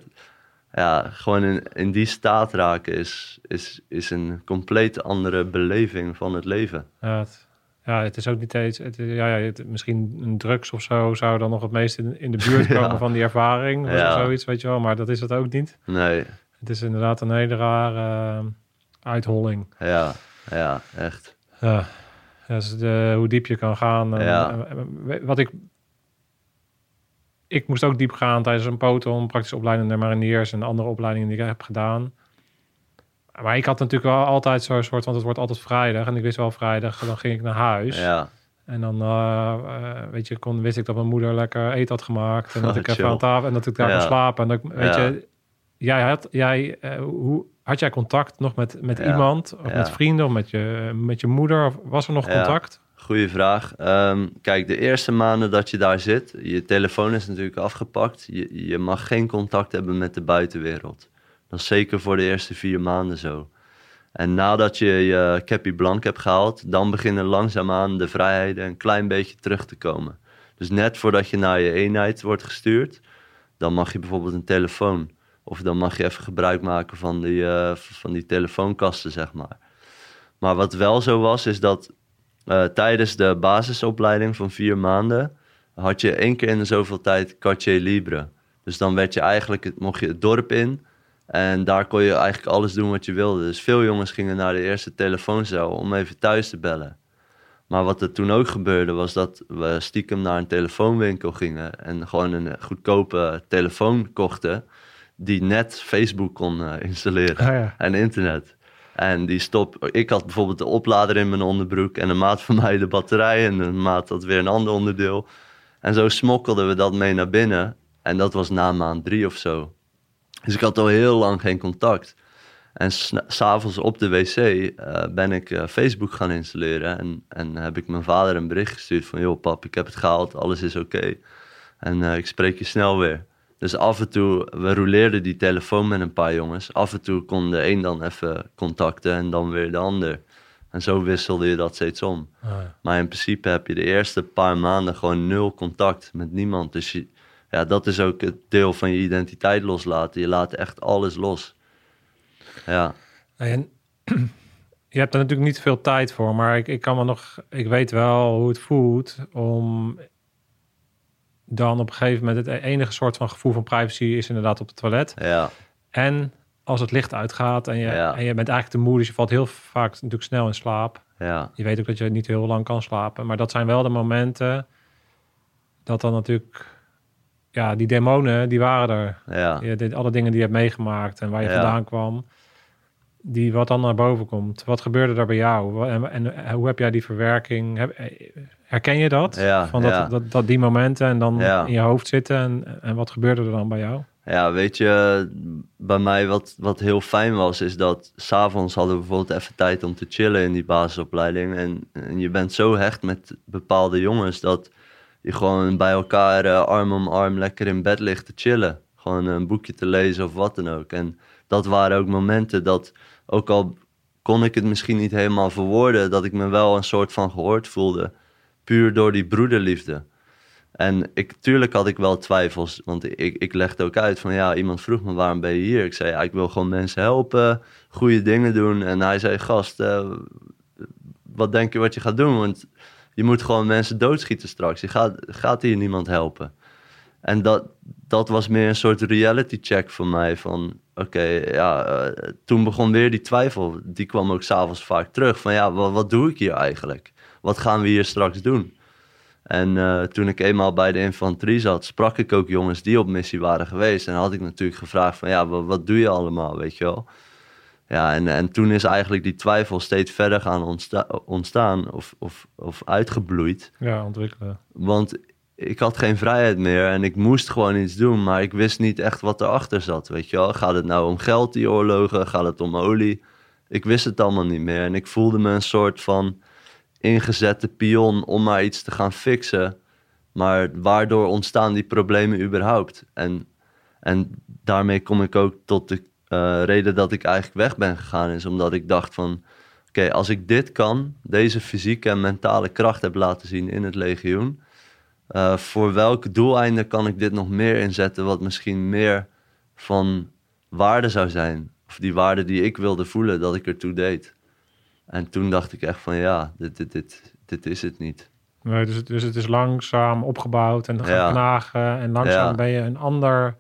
Speaker 2: Ja, gewoon in, in die staat raken is, is, is een compleet andere beleving van het leven.
Speaker 3: Ja, het, ja, het is ook niet eens... Het, ja, ja, het- misschien een drugs of zo zou dan nog het meest in, in de buurt
Speaker 2: Ja.
Speaker 3: komen van die ervaring. Of
Speaker 2: Ja.
Speaker 3: zoiets, weet je wel. Maar dat is het ook niet.
Speaker 2: Nee,
Speaker 3: Het is inderdaad een hele rare eh, uitholling.
Speaker 2: ja, ja, echt.
Speaker 3: Ja, dus de, hoe diep je kan gaan. En,
Speaker 2: Ja.
Speaker 3: en- wat ik... Ik moest ook diep gaan tijdens een poton, praktische opleiding naar mariniers en andere opleidingen die ik heb gedaan. Maar ik had natuurlijk wel altijd zo'n soort, want het wordt altijd vrijdag. En ik wist wel vrijdag, dan ging ik naar huis.
Speaker 2: Ja,
Speaker 3: En dan, eh, eh, weet je, kon, wist ik dat mijn moeder lekker eten had gemaakt. En dat ik even aan tafel en dat ik daar
Speaker 2: Ja.
Speaker 3: kon slapen. En dat, weet
Speaker 2: Ja.
Speaker 3: je, jij had, jij, eh, hoe, had jij contact nog met, met
Speaker 2: Ja.
Speaker 3: iemand? Of met vrienden? Of met je, met je moeder? Of was er nog contact?
Speaker 2: goede vraag. Ehm, kijk, de eerste maanden dat je daar zit, je telefoon is natuurlijk afgepakt. Je, je mag geen contact hebben met de buitenwereld. Dat is zeker voor de eerste vier maanden zo. En nadat je je cappy blank hebt gehaald, dan beginnen langzaamaan de vrijheden een klein beetje terug te komen. Dus net voordat je naar je eenheid wordt gestuurd, dan mag je bijvoorbeeld een telefoon. Of dan mag je even gebruik maken van die, eh, van die telefoonkasten, zeg maar. Maar wat wel zo was, is dat eh, tijdens de basisopleiding van vier maanden had je één keer in de zoveel tijd quartier libre. Dus dan werd je eigenlijk, mocht je het dorp in en daar kon je eigenlijk alles doen wat je wilde. Dus veel jongens gingen naar de eerste telefooncel om even thuis te bellen. Maar wat er toen ook gebeurde was dat we stiekem naar een telefoonwinkel gingen en gewoon een goedkope telefoon kochten die net Facebook kon eh, installeren
Speaker 3: Ah, ja.
Speaker 2: en internet. En die stop, ik had bijvoorbeeld de oplader in mijn onderbroek en een maat van mij de batterij en een maat had weer een ander onderdeel. En zo smokkelden we dat mee naar binnen. En dat was na maand drie of zo. Dus ik had al heel lang geen contact. En s'avonds op de wc eh, ben ik eh, Facebook gaan installeren. En, en heb ik mijn vader een bericht gestuurd van... joh pap, ik heb het gehaald, alles is oké. En eh, ik spreek je snel weer. Dus af en toe, we rouleerden die telefoon met een paar jongens. Af en toe kon de een dan even contacten en dan weer de ander. En zo wisselde je dat steeds om.
Speaker 3: Ah, ja.
Speaker 2: Maar in principe heb je de eerste paar maanden gewoon nul contact met niemand. Dus je, ja, dat is ook het deel van je identiteit loslaten. Je laat echt alles los. Ja,
Speaker 3: En je hebt er natuurlijk niet veel tijd voor, maar ik, ik kan me nog, ik weet wel hoe het voelt om dan op een gegeven moment het enige soort van gevoel van privacy is inderdaad op het toilet.
Speaker 2: ja,
Speaker 3: En als het licht uitgaat en je,
Speaker 2: Ja.
Speaker 3: en je bent eigenlijk te moe, dus je valt heel vaak natuurlijk snel in slaap.
Speaker 2: Ja,
Speaker 3: Je weet ook dat je niet heel lang kan slapen. Maar dat zijn wel de momenten dat dan natuurlijk... Ja, die demonen, die waren er.
Speaker 2: ja.
Speaker 3: Je, dit, alle dingen die je hebt meegemaakt en waar je
Speaker 2: Ja.
Speaker 3: vandaan kwam. Die wat dan naar boven komt. Wat gebeurde daar bij jou? En, en, eh, hoe heb jij die verwerking? Heb, eh, herken je dat?
Speaker 2: Ja,
Speaker 3: Van dat,
Speaker 2: ja.
Speaker 3: dat, dat die momenten en dan in je hoofd zitten. En, en wat gebeurde er dan bij jou?
Speaker 2: Ja, weet je, bij mij wat, wat heel fijn was, is dat s'avonds hadden we bijvoorbeeld even tijd om te chillen in die basisopleiding. En, en je bent zo hecht met bepaalde jongens dat je gewoon bij elkaar eh, arm om arm lekker in bed ligt te chillen. Gewoon een boekje te lezen of wat dan ook. En dat waren ook momenten dat, ook al kon ik het misschien niet helemaal verwoorden, dat ik me wel een soort van gehoord voelde. Puur door die broederliefde. En ik, tuurlijk had ik wel twijfels, want ik, ik legde ook uit van ja, iemand vroeg me waarom ben je hier? Ik zei ja, ik wil gewoon mensen helpen, goede dingen doen. En hij zei gast, eh, wat denk je wat je gaat doen? Want je moet gewoon mensen doodschieten straks. Je gaat, gaat hier niemand helpen. En dat, dat was meer een soort reality check voor mij van oké, ja, eh, toen begon weer die twijfel. Die kwam ook s'avonds vaak terug van ja, wat, wat doe ik hier eigenlijk? Wat gaan we hier straks doen? En eh, toen ik eenmaal bij de infanterie zat, sprak ik ook jongens die op missie waren geweest. En had ik natuurlijk gevraagd van, ja, wat, wat doe je allemaal, weet je wel? Ja, en, en toen is eigenlijk die twijfel steeds verder gaan ontsta- ontstaan of, of, of uitgebloeid.
Speaker 3: Ja, ontwikkelen.
Speaker 2: Want ik had geen vrijheid meer en ik moest gewoon iets doen, maar ik wist niet echt wat erachter zat, weet je wel? Gaat het nou om geld, die oorlogen? Gaat het om olie? Ik wist het allemaal niet meer en ik voelde me een soort van ingezette pion om maar iets te gaan fixen. Maar waardoor ontstaan die problemen überhaupt? En, en daarmee kom ik ook tot de eh, reden dat ik eigenlijk weg ben gegaan, is omdat ik dacht van, oké, als ik dit kan, deze fysieke en mentale kracht heb laten zien in het legioen, eh, voor welk doeleinde kan ik dit nog meer inzetten wat misschien meer van waarde zou zijn? Of die waarde die ik wilde voelen dat ik ertoe deed. En toen dacht ik echt van ja, dit, dit, dit, dit is het niet.
Speaker 3: Nee, dus, het, dus het is langzaam opgebouwd en gaan
Speaker 2: Ja.
Speaker 3: knagen. En langzaam
Speaker 2: Ja.
Speaker 3: ben je een ander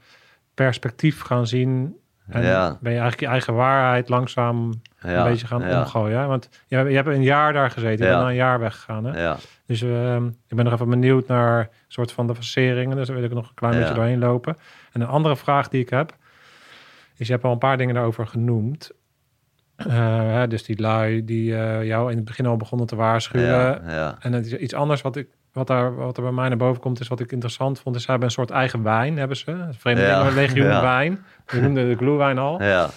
Speaker 3: perspectief gaan zien. En
Speaker 2: Ja.
Speaker 3: ben je eigenlijk je eigen waarheid langzaam
Speaker 2: Ja,
Speaker 3: een beetje gaan
Speaker 2: ja,
Speaker 3: omgooien. hè? Want je, hebt- je hebt een jaar daar gezeten. Je bent na een jaar weggegaan. Hè? Dus ehm, ik ben nog even benieuwd naar een soort van de faceringen. Dus daar wil ik nog een klein beetje doorheen lopen. En een andere vraag die ik heb, is je hebt al een paar dingen daarover genoemd. Eh, dus die lui die eh, jou in het begin al begonnen te waarschuwen.
Speaker 2: ja, ja,
Speaker 3: En het is iets anders wat, ik, wat, daar, wat er bij mij naar boven komt, is wat ik interessant vond. Is ze hebben een soort eigen wijn, hebben ze. Vreemdelingenlegioen
Speaker 2: Ja.
Speaker 3: wijn. We noemden de glühwein al.
Speaker 2: ja.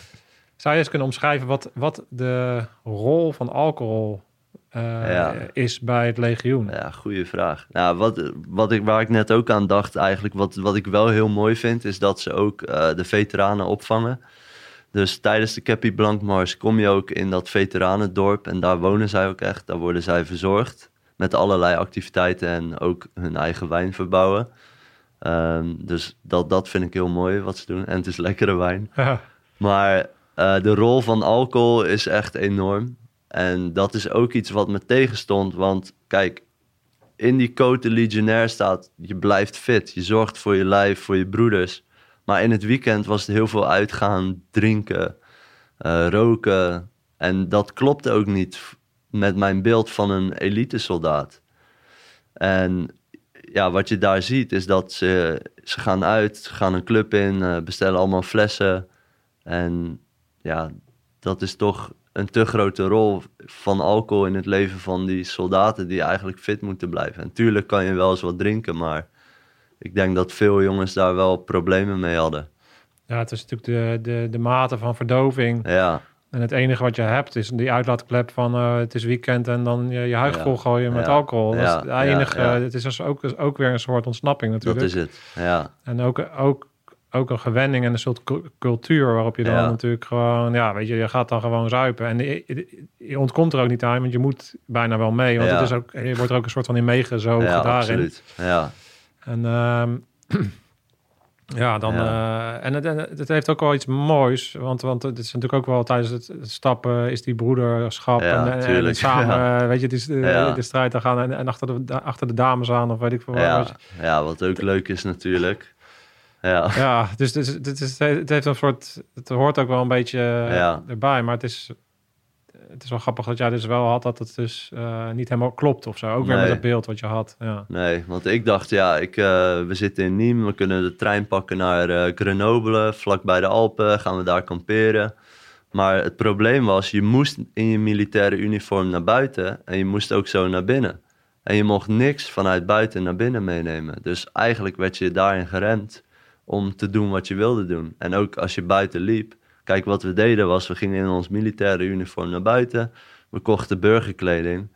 Speaker 3: Zou je eens kunnen omschrijven wat, wat de rol van alcohol eh, is bij het legioen?
Speaker 2: Ja, goede vraag. Nou, wat, wat ik, waar ik net ook aan dacht, eigenlijk, wat, wat ik wel heel mooi vind, is dat ze ook de veteranen opvangen. Dus tijdens de Cappy Blankmars kom je ook in dat veteranendorp en daar wonen zij ook echt. Daar worden zij verzorgd met allerlei activiteiten en ook hun eigen wijn verbouwen. Ehm, dus dat, dat vind ik heel mooi wat ze doen. En het is lekkere wijn.
Speaker 3: Ja.
Speaker 2: Maar eh, de rol van alcohol is echt enorm. En dat is ook iets wat me tegenstond. Want kijk, in die code legionair staat: je blijft fit. Je zorgt voor je lijf, voor je broeders. Maar in het weekend was het heel veel uitgaan, drinken, eh, roken. En dat klopte ook niet met mijn beeld van een elite-soldaat. En ja, wat je daar ziet is dat ze, ze gaan uit, ze gaan een club in, eh, bestellen allemaal flessen. En ja, dat is toch een te grote rol van alcohol in het leven van die soldaten die eigenlijk fit moeten blijven. En tuurlijk kan je wel eens wat drinken, maar ik denk dat veel jongens daar wel problemen mee hadden.
Speaker 3: ja, het is natuurlijk de, de, de mate van verdoving.
Speaker 2: Ja,
Speaker 3: En het enige wat je hebt is die uitlaatklep van eh, het is weekend en dan je, je huig
Speaker 2: Ja.
Speaker 3: vol gooien met
Speaker 2: Ja.
Speaker 3: alcohol. Dat
Speaker 2: Ja.
Speaker 3: is het enige. Het is dus ook, dus ook weer een soort ontsnapping natuurlijk.
Speaker 2: dat is het. Ja,
Speaker 3: En ook, ook, ook een gewenning en een soort cu- cultuur waarop je dan natuurlijk gewoon, ja, weet je, je gaat dan gewoon zuipen. En je, je- ontkomt er ook niet aan, want je moet bijna wel mee. Want
Speaker 2: Ja.
Speaker 3: het is ook, je wordt er ook een soort van in meegezogen
Speaker 2: ja
Speaker 3: daarin.
Speaker 2: absoluut. Ja,
Speaker 3: En ehm, ja, dan. eh, en het, het heeft ook wel iets moois. Want, want het is natuurlijk ook wel tijdens het, stappen is die broederschap.
Speaker 2: Ja,
Speaker 3: en, en- en
Speaker 2: tuurlijk.
Speaker 3: samen,
Speaker 2: Ja.
Speaker 3: eh, weet je, het is de,
Speaker 2: Ja.
Speaker 3: de strijd aan gaan. En, en achter, de, achter de dames aan, of weet ik veel wat.
Speaker 2: ja,
Speaker 3: je.
Speaker 2: ja, wat ook leuk is natuurlijk. Ja,
Speaker 3: Ja, dus het, is, het, is, het heeft een soort. Het hoort ook wel een beetje erbij, maar het is. Het is wel grappig dat jij dus wel had dat het dus eh, niet helemaal klopt of zo. Ook weer
Speaker 2: Nee.
Speaker 3: met dat beeld wat je had. Ja.
Speaker 2: Nee, want ik dacht, ja, ik, eh, we zitten in Nîmes, we kunnen de trein pakken naar eh, Grenoble, vlakbij de Alpen, gaan we daar kamperen. Maar het probleem was, je moest in je militaire uniform naar buiten en je moest ook zo naar binnen. En je mocht niks vanuit buiten naar binnen meenemen. Dus eigenlijk werd je daarin geremd om te doen wat je wilde doen. En ook als je buiten liep. Kijk, wat we deden was, we gingen in ons militaire uniform naar buiten. We kochten burgerkleding.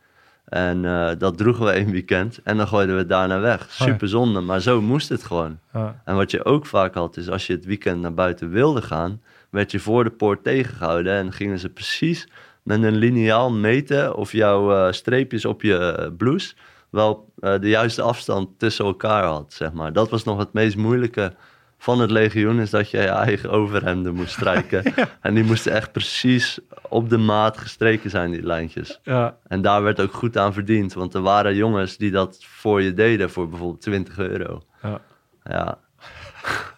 Speaker 2: En eh, dat droegen we één weekend. En dan gooiden we het daarna weg.
Speaker 3: ja.
Speaker 2: Super zonde, maar zo moest het gewoon.
Speaker 3: Ja.
Speaker 2: En wat je ook vaak had, is als je het weekend naar buiten wilde gaan, werd je voor de poort tegengehouden. En gingen ze precies met een liniaal meten of jouw eh, streepjes op je eh, blouse wel de juiste afstand tussen elkaar had, zeg maar. Dat was nog het meest moeilijke van het legioen, is dat je je eigen overhemden moest strijken. En die moesten echt precies op de maat gestreken zijn, die lijntjes.
Speaker 3: Ja.
Speaker 2: En daar werd ook goed aan verdiend, want er waren jongens die dat voor je deden voor bijvoorbeeld 20 euro.
Speaker 3: Ja.
Speaker 2: Ja,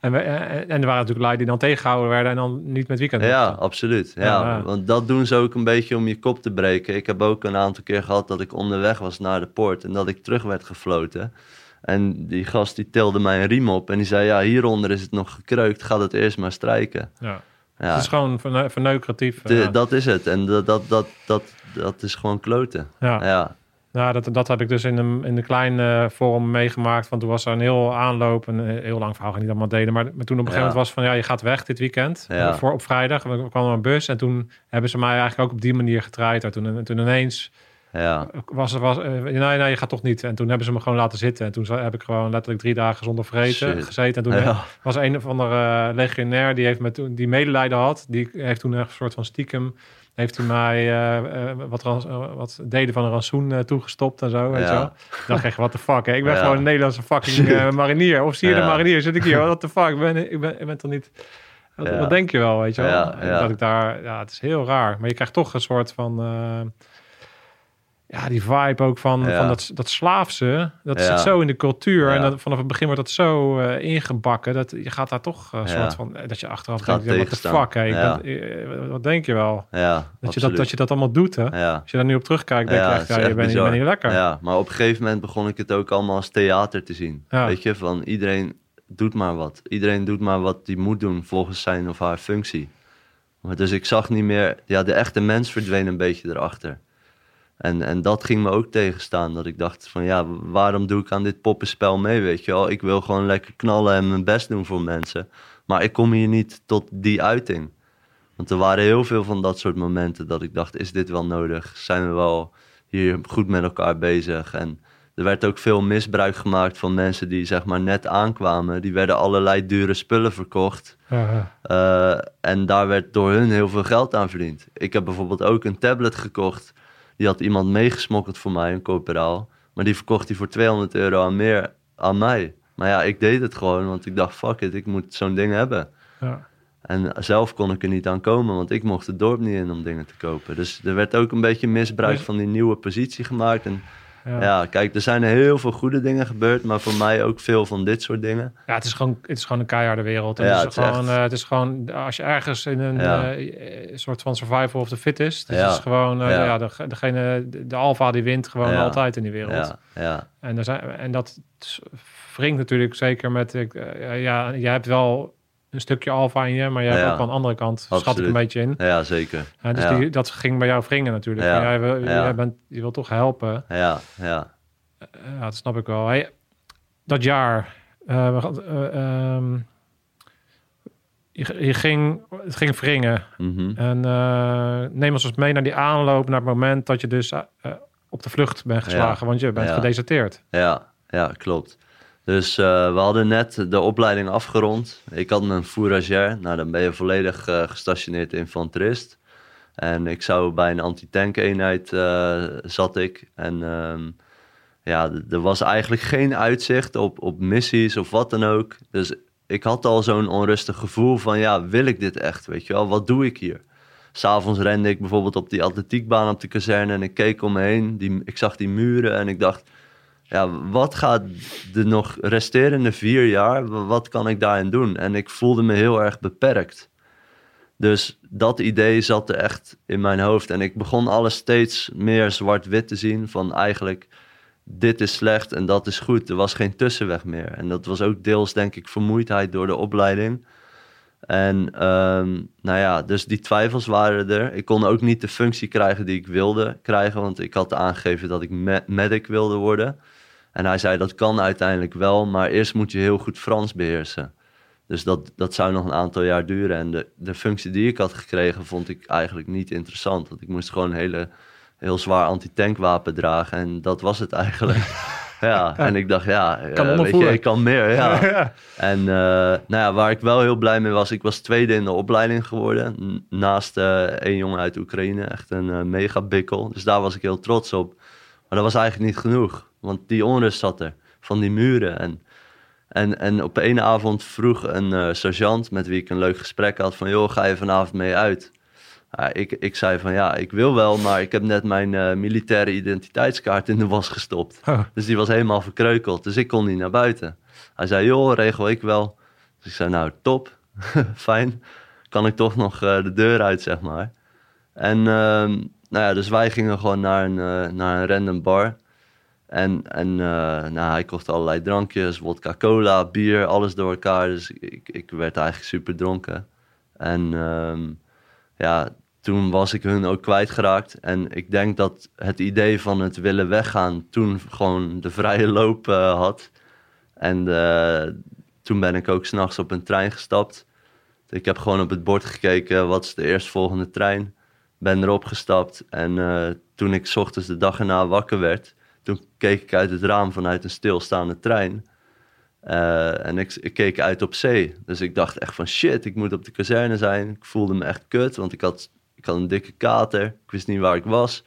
Speaker 3: En, we, eh, en er waren natuurlijk lui die dan tegengehouden werden en dan niet met weekend.
Speaker 2: Ja, absoluut. Ja. Want dat doen ze ook een beetje om je kop te breken. Ik heb ook een aantal keer gehad dat ik onderweg was naar de poort en dat ik terug werd gefloten. En die gast die tilde mij een riem op en die zei, ja, hieronder is het nog gekreukt, ga het eerst maar strijken.
Speaker 3: Ja.
Speaker 2: Ja,
Speaker 3: Het is gewoon verne- verneukeratief.
Speaker 2: de-
Speaker 3: ja.
Speaker 2: dat is het. En dat, dat, dat, dat, dat is gewoon kloten.
Speaker 3: ja.
Speaker 2: Ja,
Speaker 3: Nou, dat, dat heb ik dus in een, in een klein eh, forum meegemaakt. Want toen was er een heel aanloop, een eh, heel lang verhaal, ga niet allemaal delen. Maar, maar toen op een gegeven moment was van, ja, je gaat weg dit weekend. Eh, Voor, op vrijdag, we kwamen er een bus. En toen hebben ze mij eigenlijk ook op die manier getraaid. En toen, en toen ineens
Speaker 2: ja,
Speaker 3: was was, eh, nee, nee, je gaat toch niet. En toen hebben ze me gewoon laten zitten. En toen heb ik gewoon letterlijk drie dagen zonder vreten
Speaker 2: Shit.
Speaker 3: gezeten. En toen
Speaker 2: ja.
Speaker 3: was een of andere eh, legionair die heeft met toen die medelijden had. Die heeft toen een soort van stiekem heeft hij mij eh, wat, wat delen van een rantsoen toegestopt en zo. Weet
Speaker 2: Ja.
Speaker 3: je wel? Dan kreeg je, wat de fuck, hè? ik ben
Speaker 2: Ja.
Speaker 3: gewoon een Nederlandse fucking marinier. Of zie je de marinier, zit ik hier, wat de fuck, ik ben, ik ben, ik ben toch niet... Wat, denk je wel, weet je wel? Dat ik daar, ja, het is heel raar. Maar je krijgt toch een soort van... ja, die vibe ook van,
Speaker 2: Ja.
Speaker 3: van dat, dat slaafse, dat
Speaker 2: Ja.
Speaker 3: zit zo in de cultuur.
Speaker 2: Ja.
Speaker 3: En dat, vanaf het begin wordt dat zo eh, ingebakken. Dat je gaat daar toch een
Speaker 2: Ja.
Speaker 3: soort van, eh, dat je achteraf denkt, ja, what the
Speaker 2: tegenstaan.
Speaker 3: fuck, eh, wat denk je wel?
Speaker 2: ja
Speaker 3: Dat je, dat, dat je dat allemaal doet, hè? Als je daar nu op terugkijkt, denk je echt, ja, je bent, niet lekker.
Speaker 2: Ja, maar op een gegeven moment begon ik het ook allemaal als theater te zien. Weet je, van iedereen doet maar wat. Iedereen doet maar wat hij moet doen volgens zijn of haar functie. Maar dus ik zag niet meer, ja, de echte mens verdween een beetje erachter. En, en dat ging me ook tegenstaan. Dat ik dacht van ja, waarom doe ik aan dit poppenspel mee, weet je wel? Ik wil gewoon lekker knallen en mijn best doen voor mensen. Maar ik kom hier niet tot die uiting. Want er waren heel veel van dat soort momenten dat ik dacht, is dit wel nodig? Zijn we wel hier goed met elkaar bezig? En er werd ook veel misbruik gemaakt van mensen die zeg maar net aankwamen. Die werden allerlei dure spullen verkocht. Eh, en daar werd door hun heel veel geld aan verdiend. Ik heb bijvoorbeeld ook een tablet gekocht. Die had iemand meegesmokkeld voor mij, een corporaal. Maar die verkocht hij voor 200 euro aan meer aan mij. Maar ja, ik deed het gewoon, want ik dacht, fuck it, ik moet zo'n ding hebben.
Speaker 3: ja.
Speaker 2: En zelf kon ik er niet aan komen, want ik mocht het dorp niet in om dingen te kopen. Dus er werd ook een beetje misbruik van die nieuwe positie gemaakt. En
Speaker 3: Ja.
Speaker 2: ja. kijk, er zijn heel veel goede dingen gebeurd, maar voor mij ook veel van dit soort dingen.
Speaker 3: Ja, het is gewoon, het is gewoon een keiharde wereld. En
Speaker 2: Ja,
Speaker 3: het,
Speaker 2: het
Speaker 3: is
Speaker 2: is
Speaker 3: gewoon,
Speaker 2: echt-
Speaker 3: eh, het is gewoon, als je ergens in een
Speaker 2: Ja.
Speaker 3: eh, soort van survival of the fittest, dus het is gewoon, eh, ja. De, degene, de, alfa die wint gewoon altijd in die wereld.
Speaker 2: Ja, ja,
Speaker 3: En, er zijn, en dat wringt natuurlijk zeker met, eh, ja, je hebt wel een stukje alfa in je, maar je hebt ook wel een andere kant, schat ik een beetje in.
Speaker 2: ja, zeker.
Speaker 3: Ja, dus. Die, dat ging bij jou wringen natuurlijk. Jij jij bent, je wil toch helpen.
Speaker 2: Ja, ja.
Speaker 3: Ja, dat snap ik wel. Hey, dat jaar, eh, eh, ehm, je, je ging, het ging wringen.
Speaker 2: Mhm.
Speaker 3: En eh, neem ons eens mee naar die aanloop, naar het moment dat je dus eh, eh, op de vlucht bent geslagen, want je bent gedeserteerd.
Speaker 2: Ja, ja, klopt. Dus eh, we hadden net de opleiding afgerond. Ik had mijn fouragère. Nou, dan ben je volledig eh, gestationeerd infanterist. En ik zou bij een antitank-eenheid eh, zat ik. En ehm, ja, er was eigenlijk geen uitzicht op, op missies of wat dan ook. Dus ik had al zo'n onrustig gevoel van, ja, wil ik dit echt? Weet je wel, wat doe ik hier? S'avonds rende ik bijvoorbeeld op die atletiekbaan op de kazerne en ik keek om me heen. Die, ik zag die muren en ik dacht, ja, wat gaat de nog resterende vier jaar, wa- wat kan ik daarin doen? En ik voelde me heel erg beperkt. Dus dat idee zat er echt in mijn hoofd. En ik begon alles steeds meer zwart-wit te zien. Van eigenlijk, dit is slecht en dat is goed. Er was geen tussenweg meer. En dat was ook deels, denk ik, vermoeidheid door de opleiding. En ehm, nou ja, dus die twijfels waren er. Ik kon ook niet de functie krijgen die ik wilde krijgen. Want ik had aangegeven dat ik medic wilde worden. En hij zei dat kan uiteindelijk wel, maar eerst moet je heel goed Frans beheersen. Dus dat, dat zou nog een aantal jaar duren. En de, de functie die ik had gekregen vond ik eigenlijk niet interessant. Want ik moest gewoon een hele, heel zwaar anti-tankwapen dragen. En dat was het eigenlijk. ja, en ik dacht, ja,
Speaker 3: kan
Speaker 2: uh, weet je, ik kan meer. Ja. En uh, nou ja, waar ik wel heel blij mee was, ik was tweede in de opleiding geworden. Naast uh, een jongen uit Oekraïne, echt een mega bikkel. Dus daar was ik heel trots op. Maar dat was eigenlijk niet genoeg. Want die onrust zat er, van die muren. En, en, en op een avond vroeg een uh, sergeant met wie ik een leuk gesprek had van... joh, ga je vanavond mee uit? Ik, ik zei van ja, ik wil wel, maar ik heb net mijn uh, militaire identiteitskaart in de was gestopt. Oh. Dus die was helemaal verkreukeld, dus ik kon niet naar buiten. Hij zei, joh, regel ik wel. Dus ik zei, nou, top, fijn. Kan ik toch nog uh, de deur uit, zeg maar. En ehm, nou ja, dus wij gingen gewoon naar een, naar een random bar... En, en uh, nou, hij kocht allerlei drankjes, vodka, cola, bier, alles door elkaar. Dus ik, ik werd eigenlijk super dronken. En um, ja, toen was ik hun ook kwijtgeraakt. En ik denk dat het idee van het willen weggaan toen gewoon de vrije loop uh, had. En uh, toen ben ik ook s'nachts op een trein gestapt. Ik heb gewoon op het bord gekeken, wat is de eerstvolgende trein? Ben erop gestapt. En toen ik s ochtends de dag erna wakker werd toen keek ik uit het raam vanuit een stilstaande trein. Uh, en ik, keek uit op zee. Dus ik dacht echt van shit, ik moet op de kazerne zijn. Ik voelde me echt kut, want ik had, ik had een dikke kater. Ik wist niet waar ik was.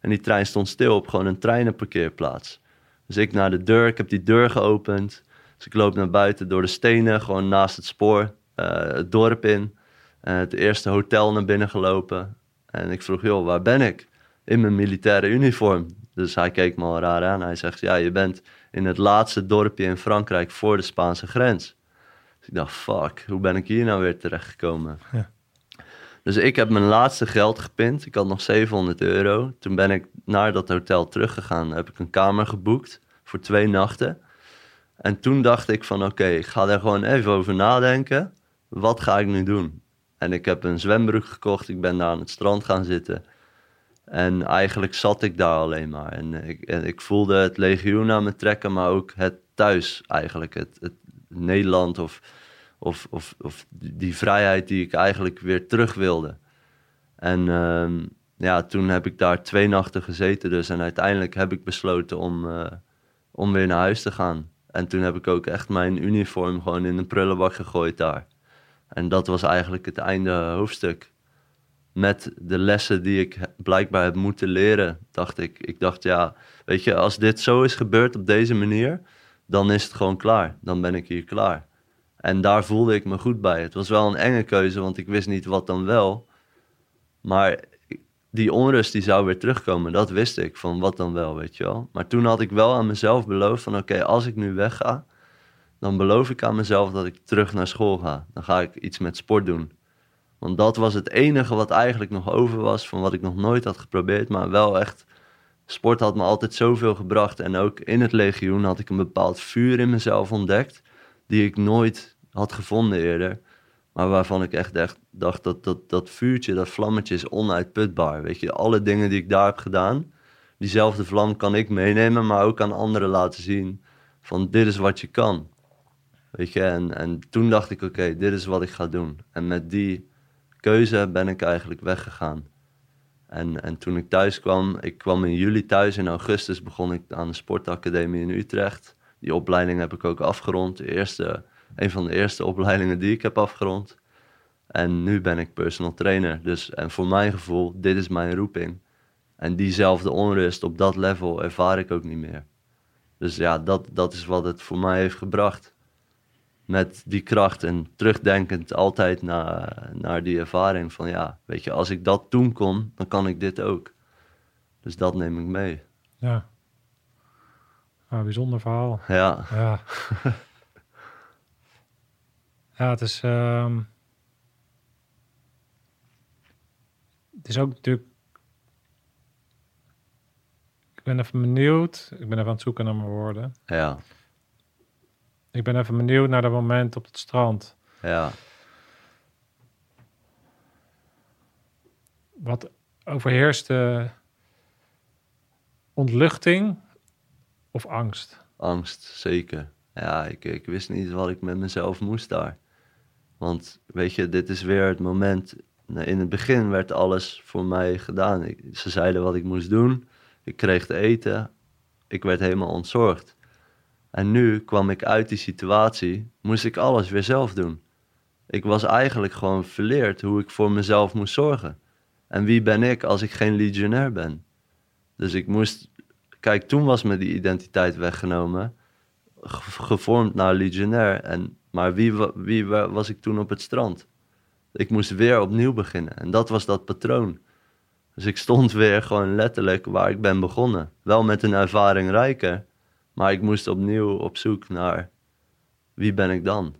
Speaker 2: En die trein stond stil op gewoon een treinenparkeerplaats. Dus ik naar de deur, ik heb die deur geopend. Dus ik loop naar buiten door de stenen, gewoon naast het spoor, uh, het dorp in. Uh, het eerste hotel naar binnen gelopen. En ik vroeg, joh, waar ben ik? In mijn militaire uniform. Dus hij keek me al raar aan. Hij zegt, ja, je bent in het laatste dorpje in Frankrijk voor de Spaanse grens. Dus ik dacht, fuck, hoe ben ik hier nou weer terechtgekomen? Ja. Dus ik heb mijn laatste geld gepind. Ik had nog 700 euro. Toen ben ik naar dat hotel teruggegaan. Heb ik een kamer geboekt voor twee nachten. En toen dacht ik van oké, ik ga daar gewoon even over nadenken. Wat ga ik nu doen? En ik heb een zwembroek gekocht. Ik ben daar aan het strand gaan zitten. En eigenlijk zat ik daar alleen maar. En ik, en ik voelde het legioen aan me trekken, maar ook het thuis eigenlijk. Het, het Nederland of, of, of, of die vrijheid die ik eigenlijk weer terug wilde. En um, ja, toen heb ik daar twee nachten gezeten dus. En uiteindelijk heb ik besloten om, uh, om weer naar huis te gaan. En toen heb ik ook echt mijn uniform gewoon in een prullenbak gegooid daar. En dat was eigenlijk het einde hoofdstuk met de lessen die ik blijkbaar heb moeten leren, dacht ik. Ik dacht, ja, weet je, als dit zo is gebeurd op deze manier, dan is het gewoon klaar. Dan ben ik hier klaar. En daar voelde ik me goed bij. Het was wel een enge keuze, want ik wist niet wat dan wel. Maar die onrust die zou weer terugkomen, dat wist ik, van wat dan wel, weet je wel. Maar toen had ik wel aan mezelf beloofd van, oké, als ik nu wegga, dan beloof ik aan mezelf dat ik terug naar school ga. Dan ga ik iets met sport doen. Want dat was het enige wat eigenlijk nog over was van wat ik nog nooit had geprobeerd. Maar wel echt, sport had me altijd zoveel gebracht. En ook in het legioen had ik een bepaald vuur in mezelf ontdekt. Die ik nooit had gevonden eerder. Maar waarvan ik echt, dacht dat, dat dat vuurtje, dat vlammetje is onuitputbaar. Weet je, alle dingen die ik daar heb gedaan, diezelfde vlam kan ik meenemen, maar ook aan anderen laten zien van dit is wat je kan. Weet je, en, en toen dacht ik, oké, dit is wat ik ga doen. En met die keuze ben ik eigenlijk weggegaan. En, en toen ik thuis kwam, ik kwam in juli thuis. In augustus begon ik aan de sportacademie in Utrecht. Die opleiding heb ik ook afgerond. De eerste, een van de eerste opleidingen die ik heb afgerond. En nu ben ik personal trainer. Dus, en voor mijn gevoel, dit is mijn roeping. En diezelfde onrust op dat level ervaar ik ook niet meer. Dus ja, dat, dat is wat het voor mij heeft gebracht met die kracht en terugdenkend altijd naar, naar die ervaring van ja, weet je, als ik dat toen kon, dan kan ik dit ook. Dus dat neem ik mee.
Speaker 3: Ja. Ah, bijzonder verhaal.
Speaker 2: Ja.
Speaker 3: Ja, ja het is... Um... het is ook natuurlijk... Ik ben even benieuwd. Ik ben even aan het zoeken naar mijn woorden.
Speaker 2: Ja,
Speaker 3: Ik ben even benieuwd naar dat moment op het strand.
Speaker 2: ja.
Speaker 3: Wat overheerste ontluchting of angst?
Speaker 2: Angst, zeker. Ja, ik, ik wist niet wat ik met mezelf moest daar. Want weet je, dit is weer het moment. In het begin werd alles voor mij gedaan. Ik- ze zeiden wat ik moest doen. Ik kreeg te eten. Ik werd helemaal ontzorgd. En nu kwam ik uit die situatie, moest ik alles weer zelf doen. Ik was eigenlijk gewoon verleerd hoe ik voor mezelf moest zorgen. En wie ben ik als ik geen legionair ben? Dus ik moest. Kijk, toen was me die identiteit weggenomen. ge- Gevormd naar legionair. En, maar wie, wie wa- was ik toen op het strand? Ik moest weer opnieuw beginnen. En dat was dat patroon. Dus ik stond weer gewoon letterlijk waar ik ben begonnen. Wel met een ervaring rijker. Maar ik moest opnieuw op zoek naar wie ben ik dan?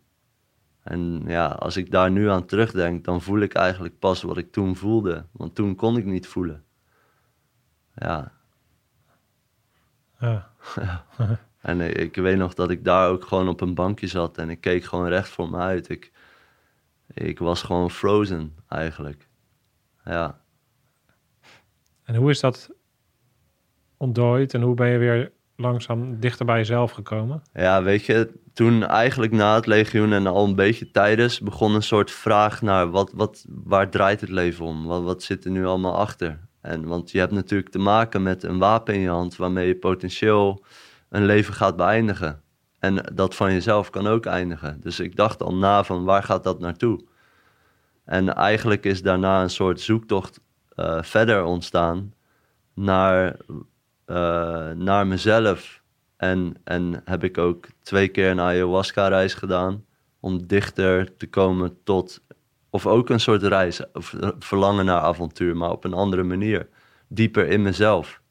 Speaker 2: En ja, als ik daar nu aan terugdenk, dan voel ik eigenlijk pas wat ik toen voelde. Want toen kon ik niet voelen. Ja,
Speaker 3: Ja.
Speaker 2: en ik, ik weet nog dat ik daar ook gewoon op een bankje zat en ik keek gewoon recht voor me uit. Ik, ik was gewoon frozen eigenlijk. Ja,
Speaker 3: En hoe is dat ontdooid en hoe ben je weer langzaam dichter bij jezelf gekomen?
Speaker 2: ja weet je, toen eigenlijk na het legioen en al een beetje tijdens begon een soort vraag naar wat, wat, waar draait het leven om? Wat, wat zit er nu allemaal achter? En, want je hebt natuurlijk te maken met een wapen in je hand waarmee je potentieel een leven gaat beëindigen. En dat van jezelf kan ook eindigen. Dus ik dacht al na van waar gaat dat naartoe? En eigenlijk is daarna een soort zoektocht eh, verder ontstaan naar, eh, naar mezelf. En, en heb ik ook twee keer een ayahuasca-reis gedaan om dichter te komen tot, of ook een soort reis, of verlangen naar avontuur, maar op een andere manier, dieper in mezelf.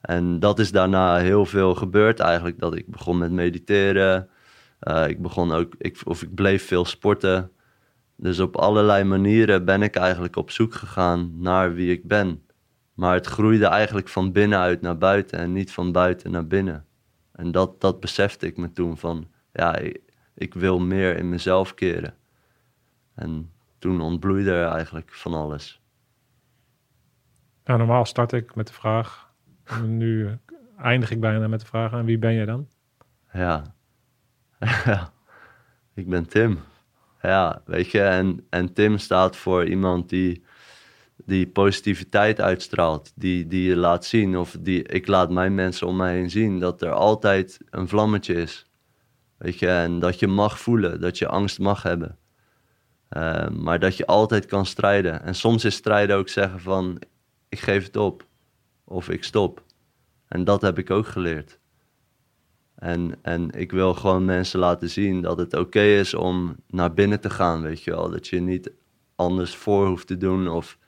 Speaker 2: En dat is daarna heel veel gebeurd eigenlijk, dat ik begon met mediteren, eh, ik begon ook, ik, of ik bleef veel sporten. Dus op allerlei manieren ben ik eigenlijk op zoek gegaan naar wie ik ben. Maar het groeide eigenlijk van binnenuit naar buiten en niet van buiten naar binnen. En dat, dat besefte ik me toen van, ja, ik, ik wil meer in mezelf keren. En toen ontbloeide er eigenlijk van alles.
Speaker 3: Nou, normaal start ik met de vraag. En nu eindig ik bijna met de vraag. En wie ben je dan?
Speaker 2: Ja. ja. Ik ben Tim. Ja, weet je, en, en Tim staat voor iemand die, die positiviteit uitstraalt. Die, die je laat zien, of die ik laat mijn mensen om mij heen zien, dat er altijd een vlammetje is. Weet je, en dat je mag voelen, dat je angst mag hebben. Eh, maar dat je altijd kan strijden. En soms is strijden ook zeggen van, ik geef het op. Of ik stop. En dat heb ik ook geleerd. En, en ik wil gewoon mensen laten zien dat het oké is om naar binnen te gaan, weet je wel. Dat je niet anders voor hoeft te doen of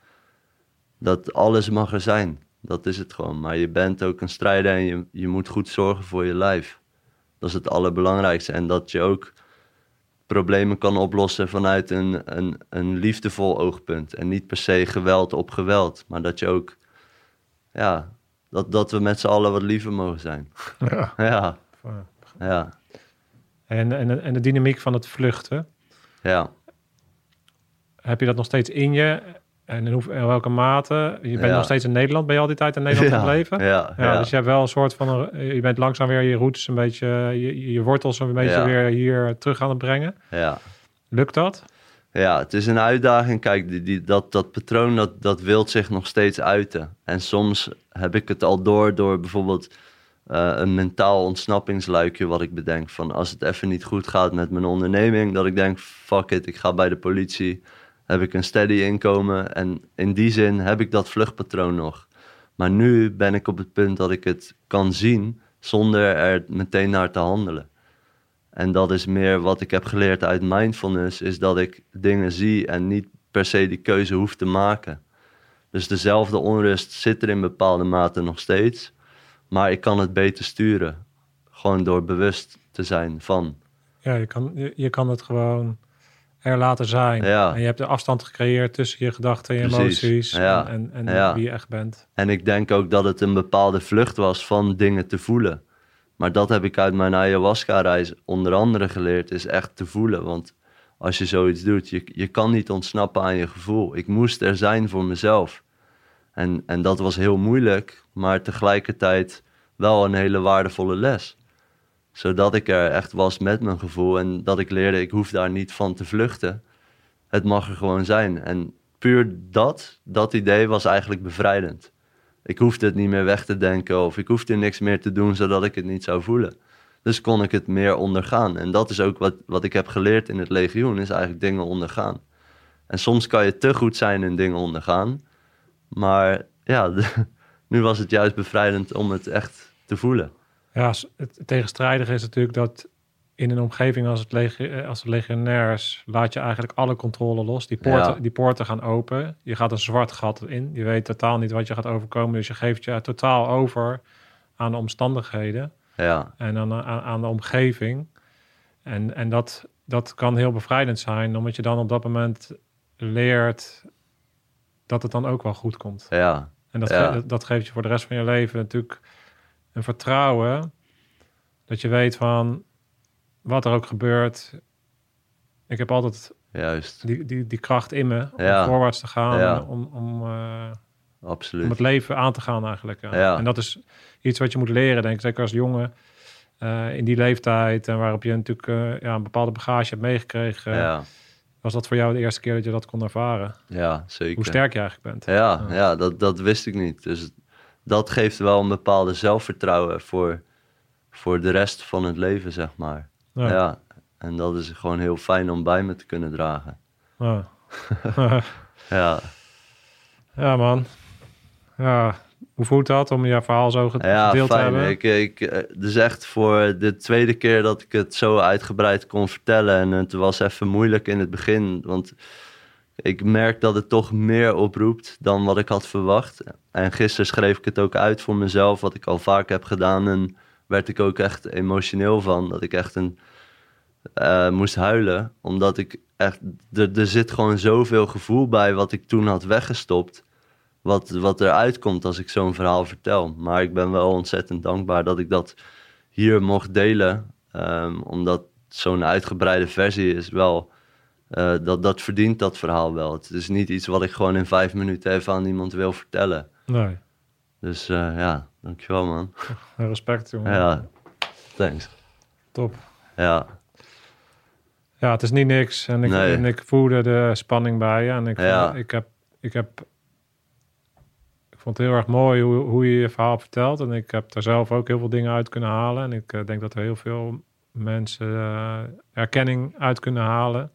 Speaker 2: dat alles mag er zijn. Dat is het gewoon. Maar je bent ook een strijder en je, je moet goed zorgen voor je lijf. Dat is het allerbelangrijkste. En dat je ook problemen kan oplossen vanuit een, een, een liefdevol oogpunt. En niet per se geweld op geweld. Maar dat je ook, ja, dat, dat we met z'n allen wat liever mogen zijn.
Speaker 3: Ja.
Speaker 2: Ja, ja,
Speaker 3: En, en, en de dynamiek van het vluchten.
Speaker 2: ja.
Speaker 3: Heb je dat nog steeds in je? En in, hoe, in welke mate? Je bent
Speaker 2: Ja.
Speaker 3: nog steeds in Nederland. Ben je al die tijd in Nederland
Speaker 2: ja,
Speaker 3: gebleven?
Speaker 2: Ja,
Speaker 3: Ja, dus je hebt wel een soort van... Een, je bent langzaam weer je roots een beetje... Je, je wortels een beetje weer hier terug aan het brengen.
Speaker 2: ja.
Speaker 3: Lukt dat?
Speaker 2: Ja, het is een uitdaging. Kijk, die, die, dat, dat patroon dat, dat wilt zich nog steeds uiten. En soms heb ik het al door door bijvoorbeeld eh, een mentaal ontsnappingsluikje wat ik bedenk. Van als het even niet goed gaat met mijn onderneming, dat ik denk, fuck it, ik ga bij de politie. Heb ik een steady inkomen en in die zin heb ik dat vluchtpatroon nog. Maar nu ben ik op het punt dat ik het kan zien zonder er meteen naar te handelen. En dat is meer wat ik heb geleerd uit mindfulness, is dat ik dingen zie en niet per se die keuze hoef te maken. Dus dezelfde onrust zit er in bepaalde mate nog steeds, maar ik kan het beter sturen. Gewoon door bewust te zijn van.
Speaker 3: Ja, je kan, je, je kan het gewoon er laten zijn.
Speaker 2: Ja.
Speaker 3: En je hebt de afstand gecreëerd tussen je gedachten en je
Speaker 2: Precies.
Speaker 3: emoties
Speaker 2: Ja.
Speaker 3: en, en, en
Speaker 2: Ja.
Speaker 3: wie je echt bent.
Speaker 2: En ik denk ook dat het een bepaalde vlucht was van dingen te voelen. Maar dat heb ik uit mijn ayahuasca-reis onder andere geleerd, is echt te voelen. Want als je zoiets doet, je, je kan niet ontsnappen aan je gevoel. Ik moest er zijn voor mezelf. En, en dat was heel moeilijk, maar tegelijkertijd wel een hele waardevolle les. Zodat ik er echt was met mijn gevoel en dat ik leerde, ik hoef daar niet van te vluchten. Het mag er gewoon zijn. En puur dat, dat idee was eigenlijk bevrijdend. Ik hoefde het niet meer weg te denken of ik hoefde niks meer te doen zodat ik het niet zou voelen. Dus kon ik het meer ondergaan. En dat is ook wat, wat ik heb geleerd in het legioen, is eigenlijk dingen ondergaan. En soms kan je te goed zijn in dingen ondergaan. Maar ja, nu was het juist bevrijdend om het echt te voelen.
Speaker 3: Ja, het tegenstrijdige is natuurlijk dat in een omgeving als, het eh, als de legionairs laat je eigenlijk alle controle los. Die poorten,
Speaker 2: Ja.
Speaker 3: die poorten gaan open. Je gaat een zwart gat in. Je weet totaal niet wat je gaat overkomen. Dus je geeft je totaal over aan de omstandigheden
Speaker 2: Ja,
Speaker 3: en aan, aan, aan de omgeving. En, en dat, dat kan heel bevrijdend zijn, omdat je dan op dat moment leert dat het dan ook wel goed komt.
Speaker 2: ja,
Speaker 3: En dat,
Speaker 2: Ja.
Speaker 3: ge- dat geeft je voor de rest van je leven natuurlijk een vertrouwen. Dat je weet van wat er ook gebeurt. Ik heb altijd
Speaker 2: juist.
Speaker 3: die, die, die kracht in me om
Speaker 2: Ja.
Speaker 3: voorwaarts te gaan.
Speaker 2: Ja.
Speaker 3: Om, om, eh, om
Speaker 2: Absoluut.
Speaker 3: het leven aan te gaan eigenlijk. ja. En dat is iets wat je moet leren, denk ik. Zeker als jongen eh, in die leeftijd. En waarop je natuurlijk eh, ja, een bepaalde bagage hebt meegekregen. Was dat voor jou de eerste keer dat je dat kon ervaren?
Speaker 2: ja, zeker.
Speaker 3: Hoe sterk je eigenlijk bent.
Speaker 2: Ja, ja dat, dat wist ik niet. Dus dat geeft wel een bepaalde zelfvertrouwen voor, voor de rest van het leven, zeg maar.
Speaker 3: Ja.
Speaker 2: Ja. En dat is gewoon heel fijn om bij me te kunnen dragen.
Speaker 3: Ja.
Speaker 2: Ja,
Speaker 3: Ja, man. Ja, hoe voelt dat om je verhaal zo ge-
Speaker 2: ja
Speaker 3: gedeeld te
Speaker 2: fijn.
Speaker 3: hebben?
Speaker 2: Ik, ik, eh, dus echt voor de tweede keer dat ik het zo uitgebreid kon vertellen. En het was even moeilijk in het begin, want ik merk dat het toch meer oproept dan wat ik had verwacht. En gisteren schreef ik het ook uit voor mezelf, wat ik al vaak heb gedaan. En werd ik ook echt emotioneel van, dat ik echt een, eh, moest huilen. Omdat ik echt, er, er zit gewoon zoveel gevoel bij wat ik toen had weggestopt. Wat, wat eruit komt als ik zo'n verhaal vertel. Maar ik ben wel ontzettend dankbaar dat ik dat hier mocht delen. Ehm, omdat zo'n uitgebreide versie is wel... eh, dat, dat verdient dat verhaal wel. Het is niet iets wat ik gewoon in vijf minuten even aan iemand wil vertellen.
Speaker 3: Nee,
Speaker 2: Dus eh, ja, dankjewel man.
Speaker 3: respect, jongen.
Speaker 2: Ja, thanks.
Speaker 3: Top.
Speaker 2: Ja,
Speaker 3: Ja, het is niet niks. En ik,
Speaker 2: Nee.
Speaker 3: en ik voelde de spanning bij je. En ik,
Speaker 2: Ja.
Speaker 3: ik, heb, ik heb... Ik vond het heel erg mooi hoe, hoe je je verhaal vertelt. En ik heb daar zelf ook heel veel dingen uit kunnen halen. En ik eh, denk dat er heel veel mensen erkenning uit kunnen halen.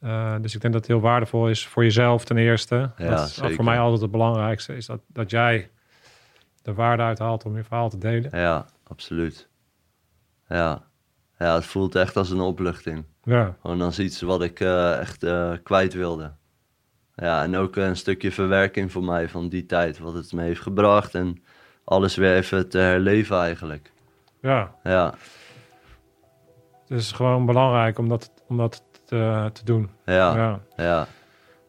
Speaker 3: Eh, dus ik denk dat het heel waardevol is voor jezelf ten eerste.
Speaker 2: Ja,
Speaker 3: dat is voor mij altijd het belangrijkste. Is dat, dat jij de waarde uithaalt om je verhaal te delen.
Speaker 2: ja, absoluut. Ja. ja, het voelt echt als een opluchting.
Speaker 3: Ja,
Speaker 2: Gewoon als iets wat ik eh, echt eh, kwijt wilde. Ja, en ook een stukje verwerking voor mij van die tijd, wat het me heeft gebracht. En alles weer even te herleven eigenlijk.
Speaker 3: ja.
Speaker 2: Ja,
Speaker 3: Het is gewoon belangrijk om dat, om dat te, te doen.
Speaker 2: ja, ja,
Speaker 3: Ja.
Speaker 2: ja,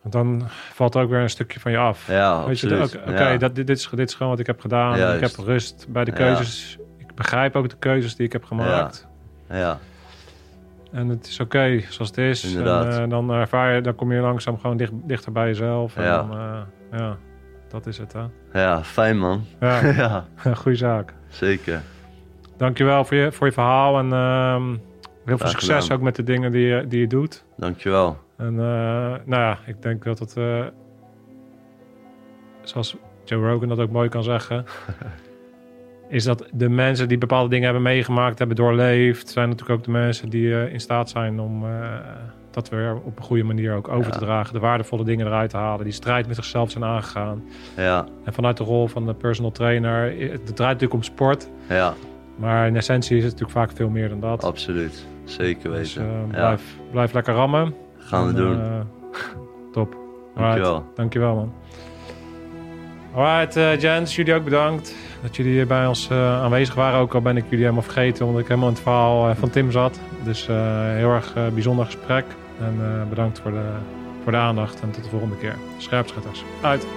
Speaker 3: Want dan valt ook weer een stukje van je af. Weet je, oké,
Speaker 2: ja.
Speaker 3: dat dit, dit, is, dit is gewoon wat ik heb gedaan.
Speaker 2: Juist.
Speaker 3: Ik heb rust bij de
Speaker 2: Ja.
Speaker 3: keuzes. Ik begrijp ook de keuzes die ik heb gemaakt.
Speaker 2: ja,
Speaker 3: En het is oké zoals het is.
Speaker 2: Inderdaad.
Speaker 3: En eh, dan ervaar je, dan kom je langzaam gewoon dicht, dichter bij jezelf. En
Speaker 2: Ja.
Speaker 3: dan, eh, ja, dat is het hè.
Speaker 2: ja, fijn man.
Speaker 3: Ja,
Speaker 2: ja,
Speaker 3: goede zaak.
Speaker 2: zeker.
Speaker 3: Dankjewel voor je, voor je verhaal. En ehm, heel veel succes
Speaker 2: gedaan.
Speaker 3: ook met de dingen die je, die je doet.
Speaker 2: Dankjewel.
Speaker 3: En eh, nou ja, ik denk dat het, eh, zoals Joe Rogan dat ook mooi kan zeggen, is dat de mensen die bepaalde dingen hebben meegemaakt, hebben doorleefd, zijn natuurlijk ook de mensen die eh, in staat zijn om dat weer op een goede manier ook over
Speaker 2: Ja.
Speaker 3: te dragen, de waardevolle dingen eruit te halen, die strijd met zichzelf zijn aangegaan.
Speaker 2: Ja,
Speaker 3: En vanuit de rol van de personal trainer, het draait natuurlijk om sport,
Speaker 2: ja,
Speaker 3: maar in essentie is het natuurlijk vaak veel meer dan dat.
Speaker 2: absoluut. Zeker
Speaker 3: Dus
Speaker 2: weten.
Speaker 3: eh,
Speaker 2: ja,
Speaker 3: blijf, blijf lekker rammen.
Speaker 2: gaan we
Speaker 3: En,
Speaker 2: doen.
Speaker 3: eh, top.
Speaker 2: Dankjewel.
Speaker 3: Alright, dankjewel man. Alright, eh Jens, jullie ook bedankt dat jullie hier bij ons aanwezig waren. Ook al ben ik jullie helemaal vergeten, omdat ik helemaal in het verhaal van Tim zat. Dus heel erg bijzonder gesprek. En bedankt voor de, voor de aandacht en tot de volgende keer. Scherpschutters, uit!